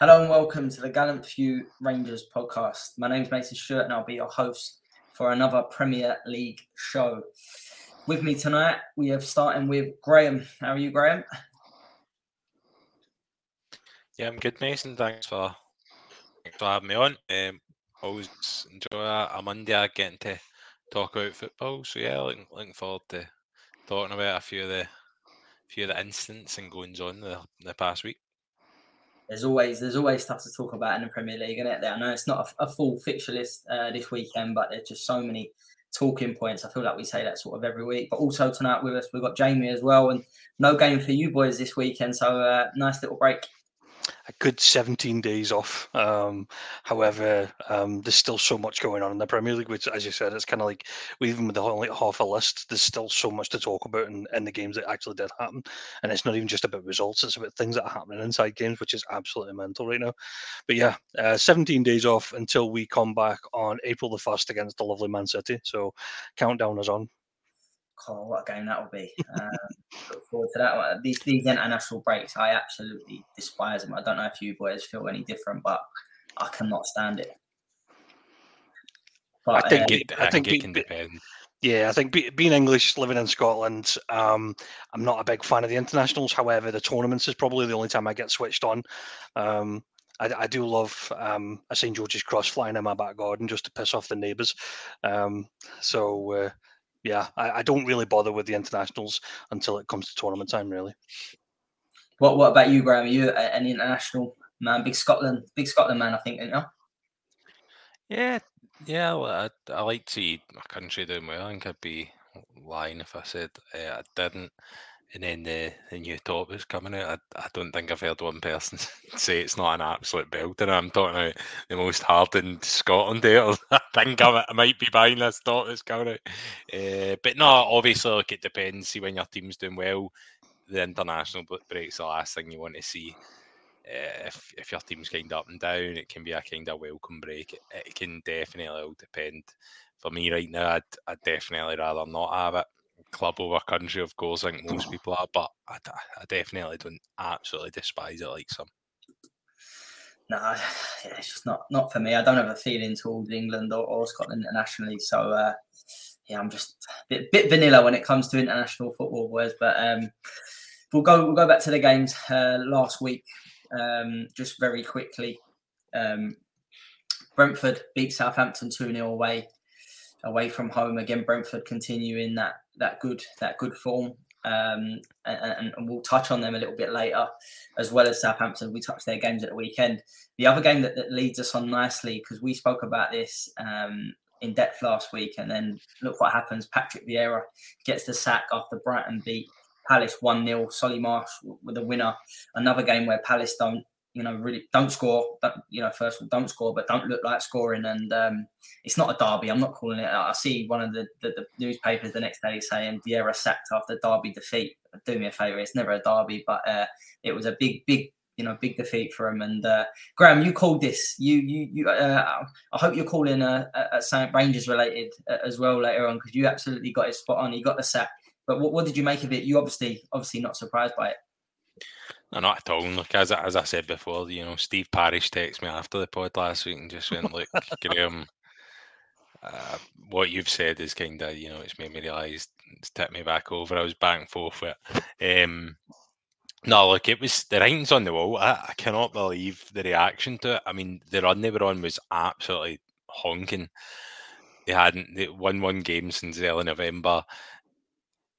Hello and welcome to the Gallant Few Rangers podcast. My name is Mason Stewart and I'll be your host for another Premier League show. With me tonight, we have starting with Graham. How are you, Graham? Yeah, I'm good, Mason. Thanks for thanks for having me on. Um, always enjoy a, a Monday getting to talk about football. So yeah, looking, looking forward to talking about a few of the few of the incidents and goings on the, the past week there's always there's always stuff to talk about in the Premier League, it? I know it's not a, a full fixture list uh, this weekend, but there's just so many talking points. I feel like we say that sort of every week. But also tonight with us, we've got Jamie as well, and no game for you boys this weekend, so uh, nice little break a good 17 days off. Um, however, um, there's still so much going on in the Premier League, which, as you said, it's kind of like even with the only half a list, there's still so much to talk about in, in the games that actually did happen. And it's not even just about results; it's about things that are happening inside games, which is absolutely mental right now. But yeah, uh, 17 days off until we come back on April the first against the lovely Man City. So countdown is on. Oh, what a game that will be! Um, look forward to that one. These these international breaks, I absolutely despise them. I don't know if you boys feel any different, but I cannot stand it. But, I think uh, it, I, think, it can depend. Yeah, I think be, being English, living in Scotland, um, I'm not a big fan of the internationals. However, the tournaments is probably the only time I get switched on. Um, I, I, do love um, a St George's Cross flying in my back garden just to piss off the neighbours. Um, so uh, yeah, I, I, don't really bother with the internationals until it comes to tournament time, really. What What about you, Graham? Are you an international man? Big Scotland, big Scotland man, I think, you know. Yeah, yeah. Well, I, I like to see my country doing well. I think I'd be lying if I said uh, I didn't and then the, the new top is coming out. I, I don't think I've heard one person say it's not an absolute belter. I'm talking about the most hardened Scotland. I think I, might be buying this top that's coming out. Uh, but no, obviously, look, it depends. See, when your team's doing well, the international break's the last thing you want to see. Uh, if, if your team's kind of up and down, it can be a kind of welcome break. It, it can definitely all depend. For me right now, I'd, I'd definitely rather not have it club over country, of course, I think most people are, but I, I definitely don't absolutely despise it like some. No, yeah, it's just not not for me. I don't have a feeling towards England or, or Scotland internationally, so uh, yeah, I'm just a bit, bit, vanilla when it comes to international football, boys. But um, we'll go we'll go back to the games uh, last week, um, just very quickly. Um, Brentford beat Southampton two 0 away away from home again. Brentford continuing that that good that good form. Um, and, and, we'll touch on them a little bit later, as well as Southampton. We touched their games at the weekend. The other game that, that leads us on nicely because we spoke about this um, in depth last week, and then look what happens. Patrick Vieira gets the sack after Brighton beat Palace one 0 Solly March with a winner. Another game where Palace don't you know, really don't score. Don't, you know, first of all, don't score, but don't look like scoring. And um, it's not a derby. I'm not calling it. I see one of the, the, the newspapers the next day saying Vieira sacked after derby defeat. Do me a favour. It's never a derby, but uh, it was a big, big, you know, big defeat for him. And uh, Graham, you called this. You, you, you. Uh, I hope you're calling a, a, a Rangers related uh, as well later on because you absolutely got it spot on. You got the sack. But what, what did you make of it? You obviously, obviously not surprised by it. No, not at all. Look, as as I said before, you know, Steve Parish texted me after the pod last week and just went, "Look, Graham, uh, what you've said is kind of, you know, it's made me realise, it's tipped me back over. I was back and forth with it. Um, no, look, it was the writing's on the wall. I, I, cannot believe the reaction to it. I mean, the run they were on was absolutely honking. They hadn't they won one game since early November.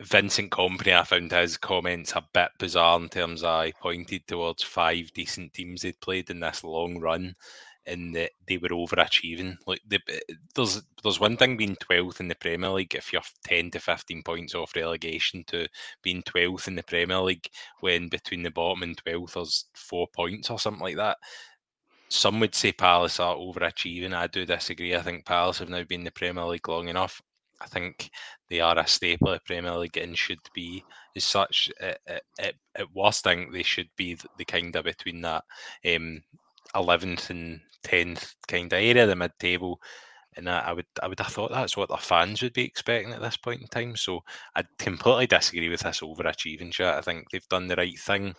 Vincent Kompany, I found his comments a bit bizarre in terms I pointed towards five decent teams they'd played in this long run and that they were overachieving. Like the, eh, there's there's one thing being 12th in the Premier League if you're 10 to 15 points off relegation to being 12th in the Premier League when between the bottom and 12th there's four points or something like that. Some would say Palace are overachieving. I do disagree. I think Palace have now been in the Premier League long enough. I think they are a staple of Premier League and should be as such. At, at, at worst, I think they should be the, the kind of between that um, 11th and 10th kind of area, the mid-table. And I, I would, I would have thought that's what the fans would be expecting at this point in time. So I completely disagree with this overachieving shit. I think they've done the right thing.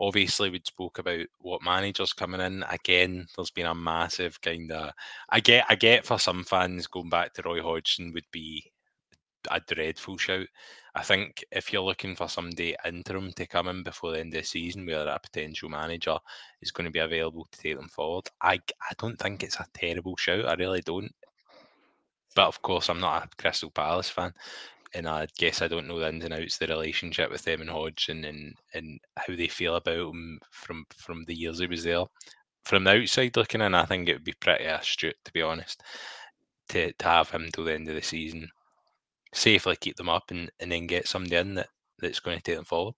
Obviously, we'd spoke about what managers coming in. Again, there's been a massive kind of. I get, I get for some fans going back to Roy Hodgson would be a dreadful shout. I think if you're looking for somebody interim to come in before the end of the season, where a potential manager is going to be available to take them forward, I, I don't think it's a terrible shout. I really don't. But of course, I'm not a Crystal Palace fan and I guess I don't know the ins and outs of the relationship with them and Hodgson and and how they feel about him from from the years he was there. From the outside looking in, I think it would be pretty astute, to be honest, to, to have him till the end of the season, safely keep them up, and, and then get somebody in that, that's going to take them forward.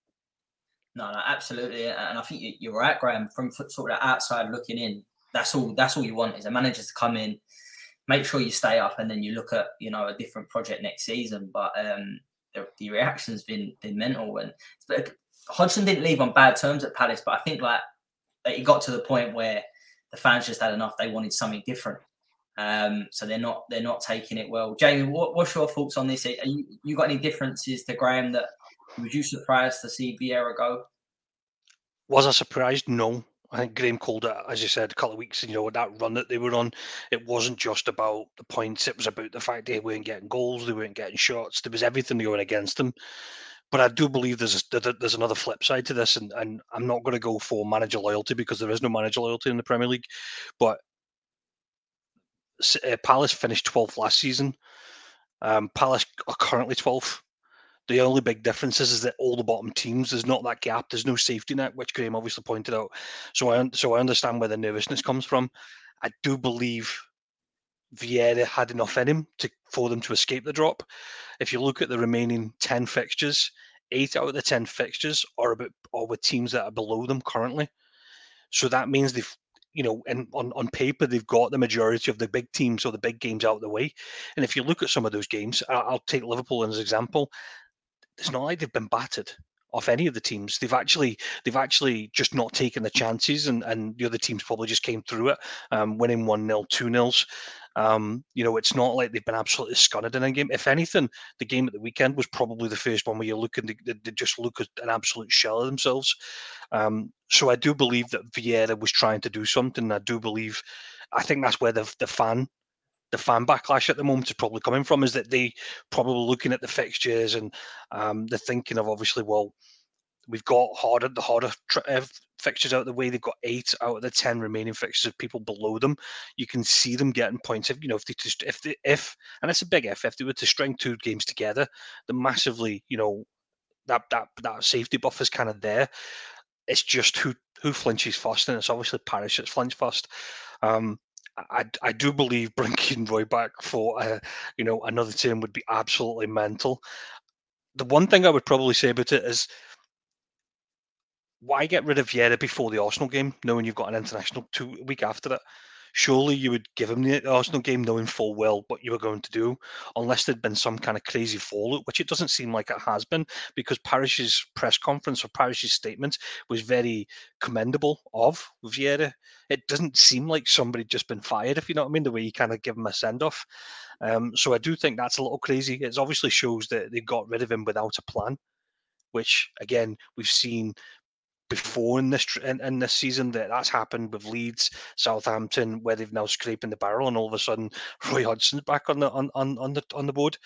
No, no, absolutely, and I think you're right, Graham. From sort of outside looking in, that's all. That's all you want is a manager to come in, make sure you stay up, and then you look at you know a different project next season. But um, the, the reaction's been been mental, and Hodgson didn't leave on bad terms at Palace, but I think like it got to the point where the fans just had enough. They wanted something different. Um, so they're not they're not taking it well. Jamie, what, what's your thoughts on this? Are you, you got any differences to Graham that was you surprised to see Vieira go? Was I surprised? No. I think Graham called it, as you said, a couple of weeks. You know that run that they were on. It wasn't just about the points. It was about the fact they weren't getting goals, they weren't getting shots. There was everything going against them. But I do believe there's there's another flip side to this, and, and I'm not going to go for manager loyalty because there is no manager loyalty in the Premier League. But uh, Palace finished 12th last season. Um, Palace are currently 12th. The only big difference is, is that all the bottom teams, there's not that gap. There's no safety net, which Graham obviously pointed out. So I so I understand where the nervousness comes from. I do believe Vieira had enough in him to for them to escape the drop. If you look at the remaining ten fixtures, eight out of the ten fixtures are about are with teams that are below them currently. So that means they've you know, and on, on paper they've got the majority of the big teams or the big games out of the way. And if you look at some of those games, I'll take Liverpool as an example it's not like they've been battered off any of the teams. They've actually they've actually just not taken the chances, and, and the other teams probably just came through it, um, winning one 0 two nils. Um, you know, it's not like they've been absolutely scunnered in a game. If anything, the game at the weekend was probably the first one where you're looking to, they just look at an absolute shell of themselves. Um, so I do believe that Vieira was trying to do something. I do believe, I think that's where the the fan the fan backlash at the moment is probably coming from is that they probably looking at the fixtures and um, they're thinking of obviously well we've got harder the harder uh, fixtures out of the way. They've got eight out of the ten remaining fixtures of people below them. You can see them getting points if you know if they just if they if and it's a big if if they were to string two games together the massively you know that that that safety is kind of there. It's just who who flinches first and it's obviously Parish that's flinched first um, I, I do believe bringing Roy back for uh, you know another term would be absolutely mental. the one thing I would probably say about it is why get rid of Vieira before the Arsenal game, knowing you've got an international two week after it? Surely you would give him the Arsenal game knowing full well what you were going to do, unless there'd been some kind of crazy fallout, which it doesn't seem like it has been, because Parish's press conference or Parish's statement was very commendable of Vieira. It doesn't seem like somebody just been fired, if you know what I mean, the way you kind of give him a send off. Um, so I do think that's a little crazy. It obviously shows that they got rid of him without a plan which again we've seen before in this in, in, this season that that's happened with Leeds, Southampton, where they've now scraping the barrel, and all of a sudden Roy Hodgson's back on the on on, on the on the board.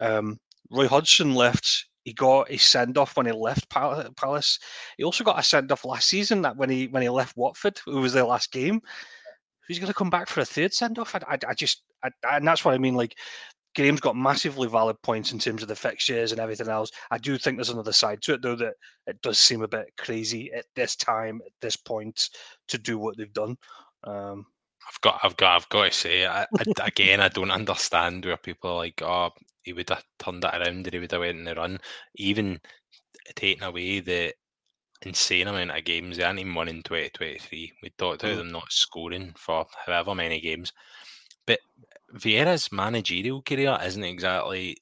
Um, Roy Hodgson left. He got a send off when he left Palace. He also got a send off last season that when he when he left Watford, it was their last game. Who's going to come back for a third send off? I, I, I just I, and that's what I mean. Like Graham's got massively valid points in terms of the fixtures and everything else. I do think there's another side to it, though, that it does seem a bit crazy at this time, at this point, to do what they've done. Um, I've got, I've got, I've got to say, I, I, again, I don't understand where people are like, oh, he would have turned it around, or he would have went in the run, even taking away the insane amount of games they hadn't even won in 2023. We talked about mm. them not scoring for however many games, but Vieira's managerial career isn't exactly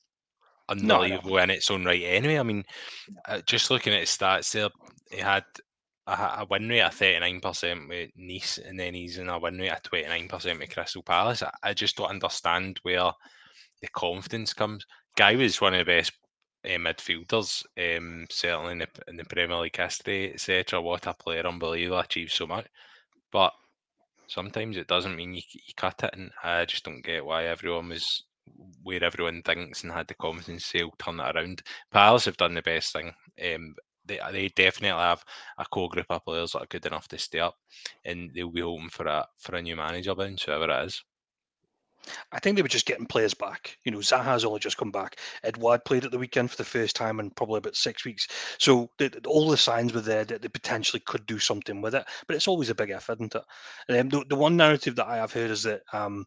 unbelievable no, in its own right. Anyway, I mean, uh, just looking at his stats there, he had a, a win rate of thirty nine percent with Nice, and then he's in a win rate of twenty nine percent with Crystal Palace. I, I, just don't understand where the confidence comes. Guy was one of the best uh, midfielders, um, certainly in the, in the Premier League history, etc. What a player, unbelievable, achieved so much, but sometimes it doesn't mean you, you cut it. And I just don't get why everyone was where everyone thinks and had the confidence to turn it around. Palace have done the best thing. Um, they they definitely have a core group of players that are good enough to stay up, and they'll be hoping for a for a new manager, then whoever it is. I think they were just getting players back. You know, Zaha's only just come back. Edouard played at the weekend for the first time in probably about six weeks. So all the signs were there that they potentially could do something with it. But it's always a big effort, isn't it? Um, the, the one narrative that I have heard is that um,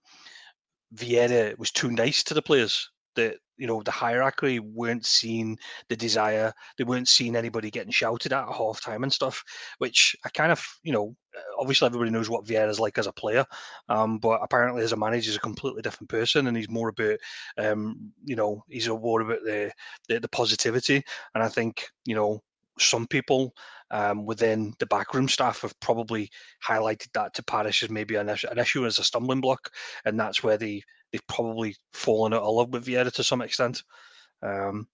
Vieira was too nice to the players that you know the hierarchy weren't seeing the desire they weren't seeing anybody getting shouted at at half time and stuff which i kind of you know obviously everybody knows what Vieira's like as a player um, but apparently as a manager he's a completely different person and he's more about um, you know he's more about the, the, the positivity. And i think you know some people um, within the backroom staff have probably highlighted that to Parish as maybe an issue, an issue as a stumbling block, and that's where they they've probably fallen out of love with Vieira to some extent. Um,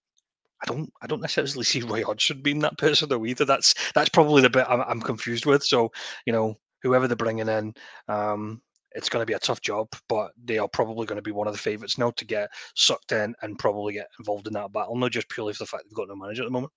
I don't I don't necessarily see Roy Hodgson being that person though either. That's that's probably the bit I'm, I'm confused with. So you know whoever they're bringing in, um, it's going to be a tough job, but they are probably going to be one of the favourites now to get sucked in and probably get involved in that battle. Not just purely for the fact they've got no manager at the moment.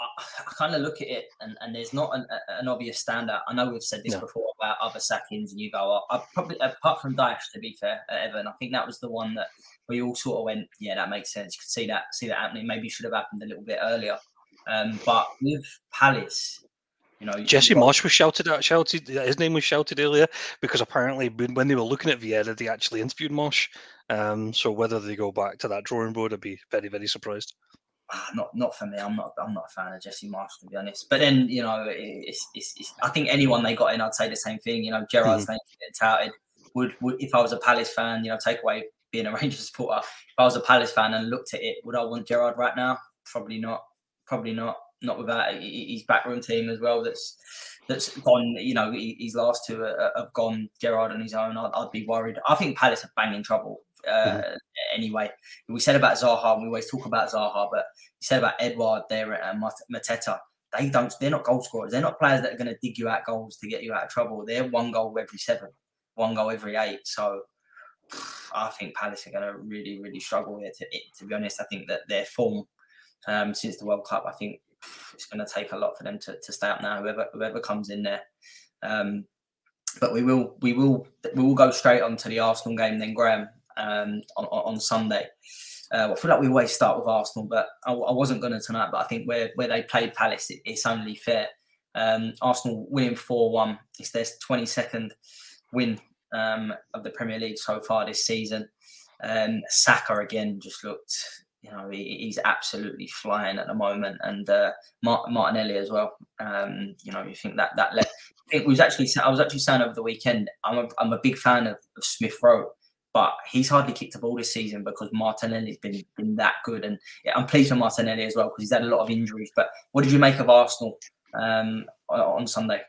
I, I kind of look at it, and, and there's not an, an, obvious standout. I know we've said this no. before about other sackings, and you go, I, I probably apart from Dyche, to be fair, at Everton, I think that was the one that we all sort of went, yeah, that makes sense. You could see that see that happening. Maybe should have happened a little bit earlier. Um, but with Palace, you know, Jesse Marsch was shouted out. Shouted his name was shouted earlier because apparently when they were looking at Vieira, they actually interviewed Marsch. Um, so whether they go back to that drawing board, I'd be very very surprised. Ah, not not for me. I'm not I'm not a fan of Jesse Marsch to be honest. But then you know, it's, it's, it's I think anyone they got in, I'd say the same thing. You know, Gerrard's mm-hmm. name touted. Would, would if I was a Palace fan, you know, take away being a Rangers supporter. If I was a Palace fan and looked at it, would I want Gerrard right now? Probably not. Probably not. Not with that. His backroom team as well. That's that's gone. You know, his last two have gone. Gerrard on his own. I'd, I'd be worried. I think Palace are banging trouble uh, mm-hmm. anyway. We said about Zaha, and we always talk about Zaha, but you said about Edouard there and Mateta. They don't. They're not goal scorers. They're not players that are going to dig you out goals to get you out of trouble. They're one goal every seven, one goal every eight. So I think Palace are going to really, really struggle here. To, to be honest, I think that their form um, since the World Cup, I think it's going to take a lot for them to, to stay up now. Whoever whoever comes in there. Um, but we will we will we will go straight on to the Arsenal game then, Graham um, on, on Sunday. Uh, I feel like we always start with Arsenal, but I, I wasn't going to tonight. But I think where where they played Palace, it, it's only fair. Um, Arsenal winning four one. It's their twenty second win um, of the Premier League so far this season. Um, Saka again just looked you know, he, he's absolutely flying at the moment, and uh, Martinelli as well. Um, you know, you think that that left. It was actually I was actually saying over the weekend. I'm a, I'm a big fan of, of Smith Rowe, but he's hardly kicked a ball this season because Martinelli's been been that good, and yeah, I'm pleased with Martinelli as well because he's had a lot of injuries. But what did you make of Arsenal um, on Sunday?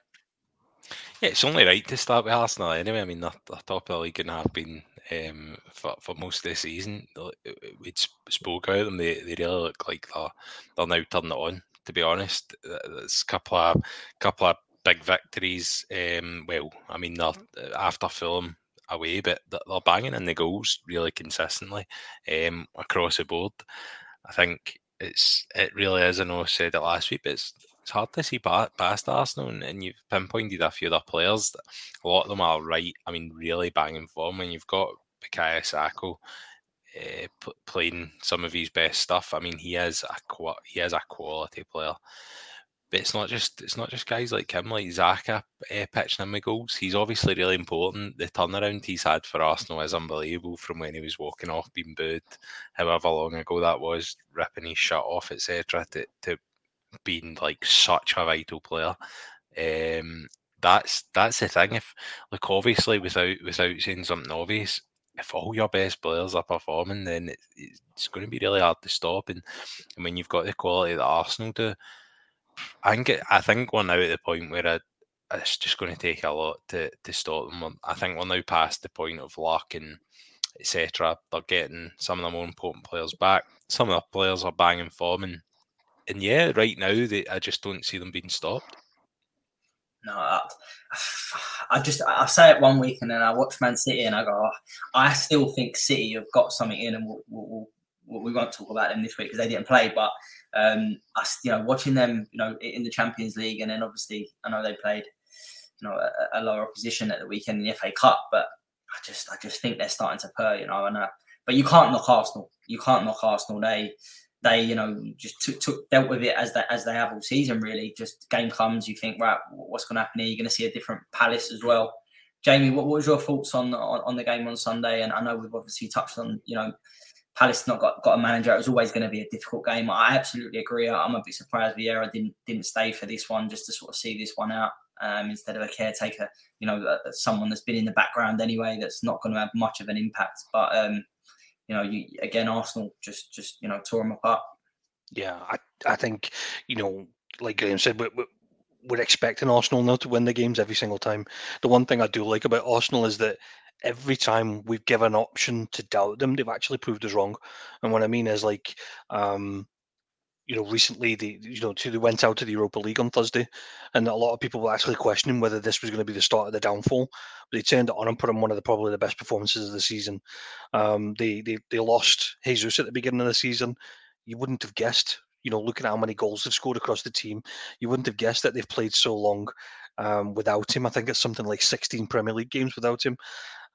Yeah, it's only right to start with Arsenal anyway. I mean, they're, top of the league and have been um, for, for most of the season. We spoke about them. They, they really look like they're, they're now turning it on. To be honest, there's a couple of couple of big victories. Um, well, I mean, after Fulham away, but they're banging in the goals really consistently um, across the board. I think it's it really is. I know I said it last week, but it's it's hard to see past Arsenal, and, and, you've pinpointed a few other players. That a lot of them are right. I mean, really banging form. When you've got Bukayo Saka. uh, p- playing some of his best stuff, I mean, he is a he is a quality player. But it's not just it's not just guys like him, like Xhaka uh, pitching in the goals. He's obviously really important. The turnaround he's had for Arsenal is unbelievable. From when he was walking off, being booed, however long ago that was, ripping his shirt off, etc. To to being like such a vital player. Um, that's that's the thing. If like obviously without without saying something obvious, if all your best players are performing, then it, it's going to be really hard to stop. And, and when you've got the quality that Arsenal do, I think I think we're now at the point where it, it's just going to take a lot to to stop them. I think we're now past the point of luck and etc. They're getting some of the more important players back. Some of the players are banging form, and and yeah, right now they, I just don't see them being stopped. No, I, I, just I say it one week and then I watch Man City and I go, oh, I still think City have got something in, and we'll, we'll, we'll, we won't talk about them this week because they didn't play. But um, I, you know, watching them, you know, in the Champions League, and then obviously I know they played, you know, a, a lower opposition at the weekend in the FA Cup, but I just I just think they're starting to purr, you know, and uh, but you can't knock Arsenal. You can't knock Arsenal. They they, you know, just took, took dealt with it as they as they have all season. Really, just game comes, you think, right, what's going to happen here? You're going to see a different Palace as well. Jamie, what, what was your thoughts on, on, on the game on Sunday? And I know we've obviously touched on, you know, Palace not got, got a manager. It was always going to be a difficult game. I absolutely agree. I'm a bit surprised Vieira didn't didn't stay for this one just to sort of see this one out um, instead of a caretaker. You know, uh, someone that's been in the background anyway. That's not going to have much of an impact. But um, you know, you again, Arsenal just just you know tore them apart. Yeah, I I think you know, like Graham said, we, we, we're expecting Arsenal now to win the games every single time. The one thing I do like about Arsenal is that every time we've given an option to doubt them, they've actually proved us wrong. And what I mean is like, um, you know, recently they, you know, they went out to the Europa League on Thursday, and a lot of people were actually questioning whether this was going to be the start of the downfall. But they turned it on and put in one of the probably the best performances of the season. Um, they they they lost Jesus at the beginning of the season. You wouldn't have guessed, you know, looking at how many goals they've scored across the team, you wouldn't have guessed that they've played so long um, without him. I think it's something like 16 Premier League games without him.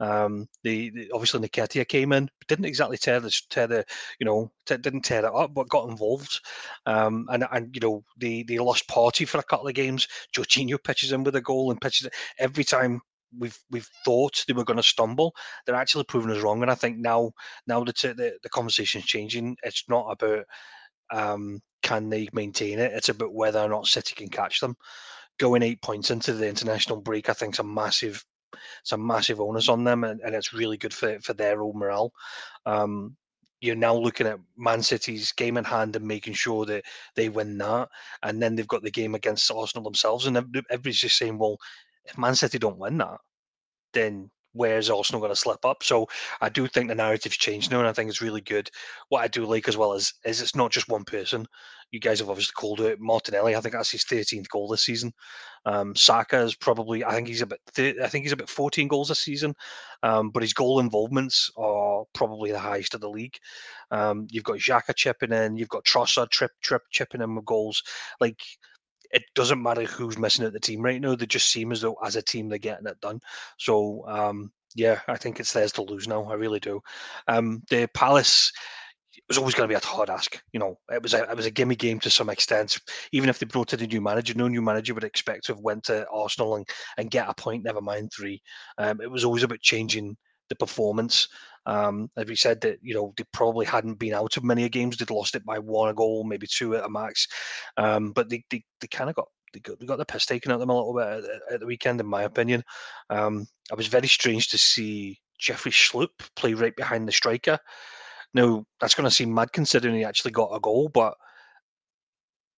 Um, the, the obviously Nketiah came in, didn't exactly tear the tear the you know t- didn't tear it up, but got involved. Um, and and you know they they lost Partey for a couple of games. Jorginho pitches in with a goal and pitches it every time. We've we've thought they were going to stumble. They're actually proving us wrong, and I think now now that the the conversation's changing, it's not about um, can they maintain it. It's about whether or not City can catch them. Going eight points into the international break, I think, is a massive it's a massive onus on them, and, and it's really good for for their own morale. Um, you're now looking at Man City's game in hand and making sure that they win that, and then they've got the game against Arsenal themselves, and everybody's just saying, well, if Man City don't win that, then where's Arsenal going to slip up? So I do think the narrative's changed now, and I think it's really good. What I do like as well is is it's not just one person. You guys have obviously called it Martinelli. I think that's his 13th goal this season. Um, Saka is probably I think he's about I think he's about 14 goals this season, um, but his goal involvements are probably the highest of the league. Um, you've got Xhaka chipping in, you've got Trossard trip trip chipping in with goals. Like it doesn't matter who's missing at the team right now. They just seem as though as a team they're getting it done. So um, yeah, I think it's theirs to lose now. I really do. Um, the Palace was always going to be a hard ask. You know, it was a it was a gimme game to some extent. Even if they brought in a new manager, no new manager would expect to have went to Arsenal and, and get a point. Never mind three. Um, it was always about changing the performance. Um, as we said that you know they probably hadn't been out of many games. They'd lost it by one goal, maybe two at a max. Um, but they they, they kind of got they got, they got the piss taken at them a little bit at, at the weekend, in my opinion. Um, I was very strange to see Jeffrey Schlupp play right behind the striker. Now that's going to seem mad considering he actually got a goal, but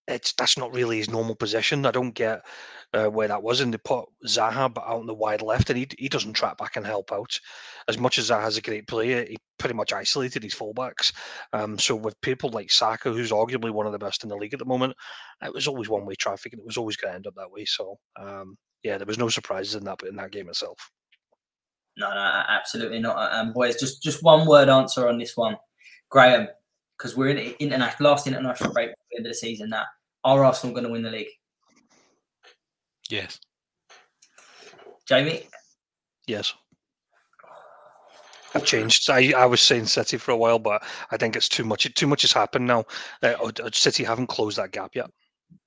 it's that's not really his normal position. I don't get uh, where that was. And they put Zaha out on the wide left, and he he doesn't track back and help out. As much as Zaha's a great player, he pretty much isolated his fullbacks. Um, so with people like Saka, who's arguably one of the best in the league at the moment, it was always one way traffic, and it was always going to end up that way. So um, yeah, there was no surprises in that in that game itself. No, no, absolutely not. Um, boys, just just one word answer on this one, Graham, because we're in international last international break at the end of the season now. Are Arsenal going to win the league? Yes. Jamie? Yes. I've changed. I, I was saying City for a while, but I think it's too much. Too much has happened now. Uh, City haven't closed that gap yet.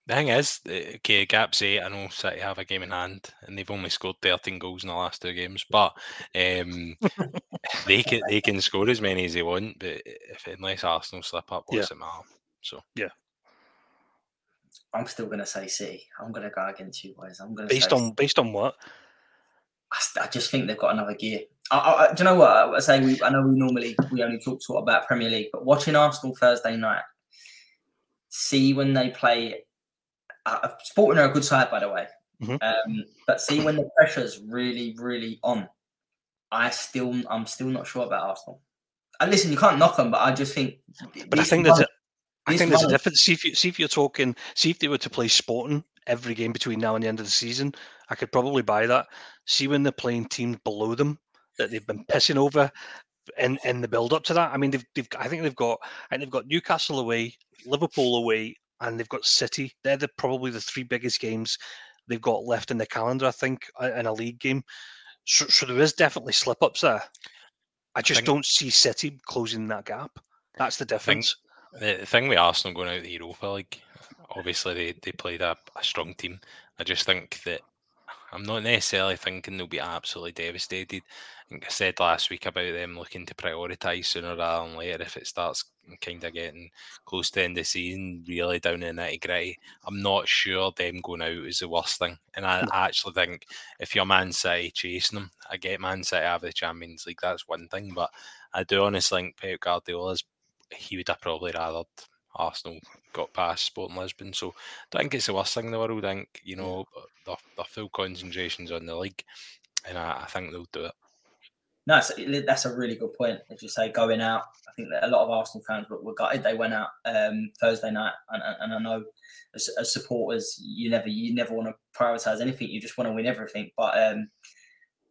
The thing is, okay, gap's eight. I know City have a game in hand, and they've only scored 13 goals in the last two games. But um, they can they can score as many as they want. But if unless Arsenal slip up, what's yeah. it matter? So yeah, I'm still going to say City. I'm going to go against you guys. I'm going to based on based on what? I, I, just think they've got another gear. I, I, do you know what I say? We, I know we normally we only talk sort of about Premier League, but watching Arsenal Thursday night, see when they play. Uh, Sporting are a good side, by the way. Mm-hmm. Um, but see when the pressure's really, really on, I still, I'm still not sure about Arsenal. And listen, you can't knock them, but I just think. But I think there's, I think there's a difference. See if, you, see if you're talking, see if they were to play Sporting every game between now and the end of the season, I could probably buy that. See when they're playing teams below them that they've been pissing over in, in the build up to that. I mean, they've, they've I think they've got I think they've got Newcastle away, Liverpool away, and they've got City. They're the, probably the three biggest games they've got left in the calendar. I think in a league game. So, so there is definitely slip ups there. I just I don't see City closing that gap. That's the difference the thing with Arsenal going out the Europa League, obviously they, they played a, a strong team. I just think that I'm not necessarily thinking they'll be absolutely devastated. I think I said last week about them looking to prioritise sooner rather than later if it starts kind of getting close to the end of the season, really down in the nitty gritty. I'm not sure them going out is the worst thing. And I, I actually think if you're Man City chasing them, I get Man City out of the Champions League, that's one thing. But I do honestly think Pep Guardiola's he would have probably rather Arsenal got past Sporting Lisbon. So I think it's the worst thing in the world. I think, you know, their, their full concentration's on the league, and I, I think they'll do it. No, that's a really good point. As you say, going out, I think that a lot of Arsenal fans were, were gutted. They went out um, Thursday night, and, and, I know as, as, supporters, you never you never want to prioritise anything. You just want to win everything. But um,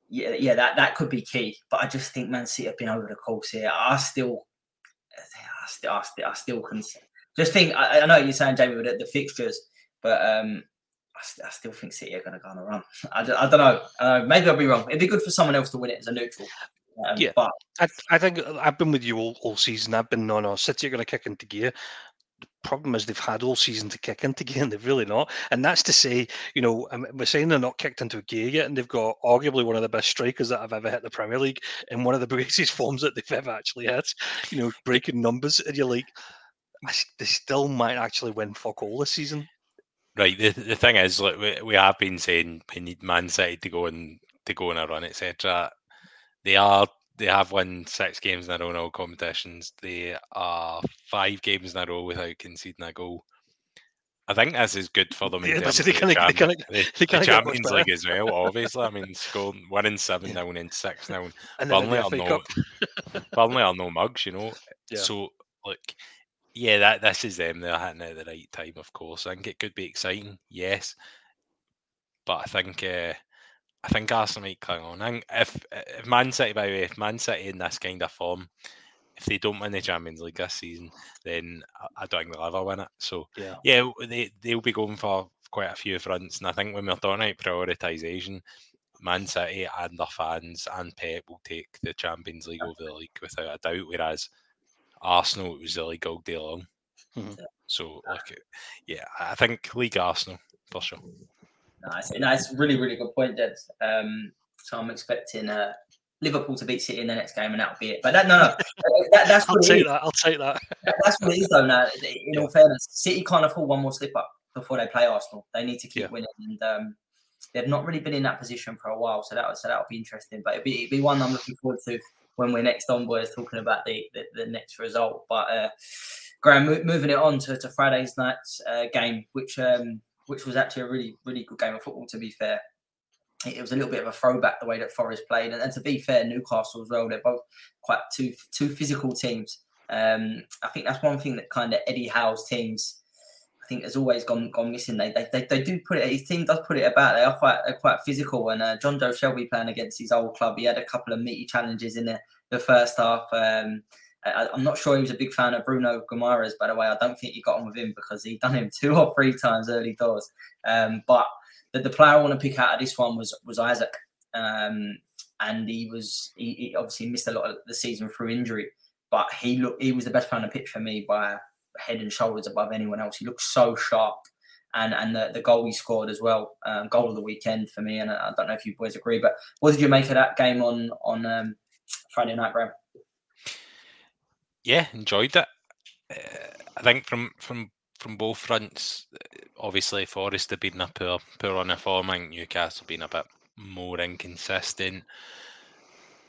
yeah, yeah, that that could be key. But I just think Man City have been over the course here. I still I still, I still, I still can just think. I, I know you're saying Jamie with the, the fixtures, but um, I, I, still think City are going to go on a run. I, I don't know. Uh, maybe I'll be wrong. It'd be good for someone else to win it as a neutral. Um, yeah, but I, I think I've been with you all, all season. I've been no, no. City are going to kick into gear The problem is they've had all season to kick into gear and they've really not. And that's to say, you know, we're saying they're not kicked into gear yet, and they've got arguably one of the best strikers that have ever hit the Premier League in one of the greatest forms that they've ever actually had. You know, breaking numbers, and you're like, they still might actually win fuck all this season. Right. The, the thing is, like we, we have been saying, we need Man City to go and to go on a run, etc. They are they have won six games in a row in all competitions. They are five games in a row without conceding a goal. I think this is good for them. Yeah, the, Champions League as well. Obviously, I mean, scoring winning seven now and six now. And Burnley are no, Burnley are no mugs, you know. Yeah. So, look, yeah, that this is them. They're hitting it at the right time, of course. I think it could be exciting, yes, but I think uh, I think Arsenal might cling on. And if if Man City, by the way, if Man City in this kind of form, if they don't win the Champions League this season, then I, don't think they'll ever win it. So yeah, yeah they they'll be going for quite a few fronts. And I think when we're talking about prioritisation, Man City and their fans and Pep will take the Champions League over the league without a doubt. Whereas Arsenal, it was the league all day long. Mm-hmm. So, like, yeah, I think League Arsenal for sure. Nice, nice, really, really good point, Jed. Um, so I'm expecting uh, Liverpool to beat City in the next game, and that'll be it. But that, no, no, that, that's I'll take that. I'll take that. that's what it is, though. Now, in all fairness, City can't afford one more slip up before they play Arsenal. They need to keep yeah. winning, and um, they've not really been in that position for a while. So that so that'll be interesting. But it'll be, it'll be one I'm looking forward to when we're next on boys talking about the, the, the next result. But uh, Graham, mo- moving it on to, to Friday's night's uh, game, which um, which was actually a really really good game of football. To be fair, it, was a little bit of a throwback the way that Forest played, and, and to be fair, Newcastle as well. They're both quite two two physical teams. Um, I think that's one thing that kind of Eddie Howe's teams. I think has always gone gone missing. They, they they, they do put it. His team does put it about. They are quite they're quite physical. And uh, Jonjo Shelvey playing against his old club, he had a couple of meaty challenges in the, the first half. Um, I, am not sure he was a big fan of Bruno Guimaraes, by the way. I don't think he got on with him because he done him two or three times early doors. Um, but the, the player I want to pick out of this one was was Isak, um, and he was he, he, obviously missed a lot of the season through injury, but he looked he was the best player on the pitch for me by head and shoulders above anyone else. He looked so sharp. And, and the, the goal he scored as well, um, goal of the weekend for me. And I, I, don't know if you boys agree, but what did you make of that game on on um, Friday night, Graham? Yeah, enjoyed it. Uh, I think from from from both fronts. Obviously, Forest have been a poor poor on a form, and Newcastle been a bit more inconsistent.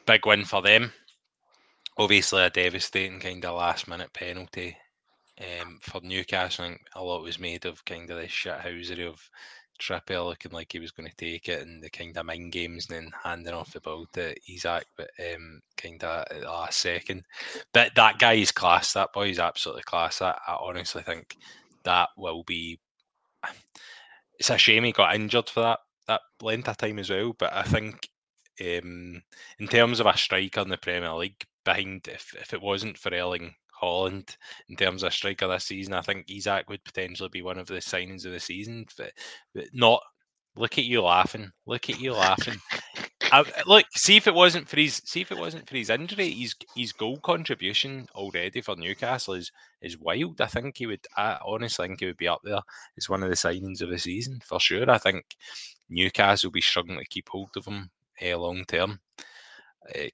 Big win for them. Obviously, a devastating kind of last minute penalty um, for Newcastle. I think a lot was made of kind of the shithousery of Trippier looking like he was going to take it and the kind of mind games and then handing off the ball to Isak, but um, kind of at the last second. But that guy is class. That boy is absolutely class. I, I honestly think that will be. It's a shame he got injured for that that length of time as well. But I think um, in terms of a striker in the Premier League, behind if, if it wasn't for Erling Haaland in terms of striker this season. I think Isak would potentially be one of the signings of the season. But, but not look at you laughing. Look at you laughing. I, look, see if it wasn't for his see if it wasn't for his injury, his his goal contribution already for Newcastle is is wild. I think he would. I honestly think he would be up there It's one of the signings of the season for sure. I think Newcastle will be struggling to keep hold of him uh, long term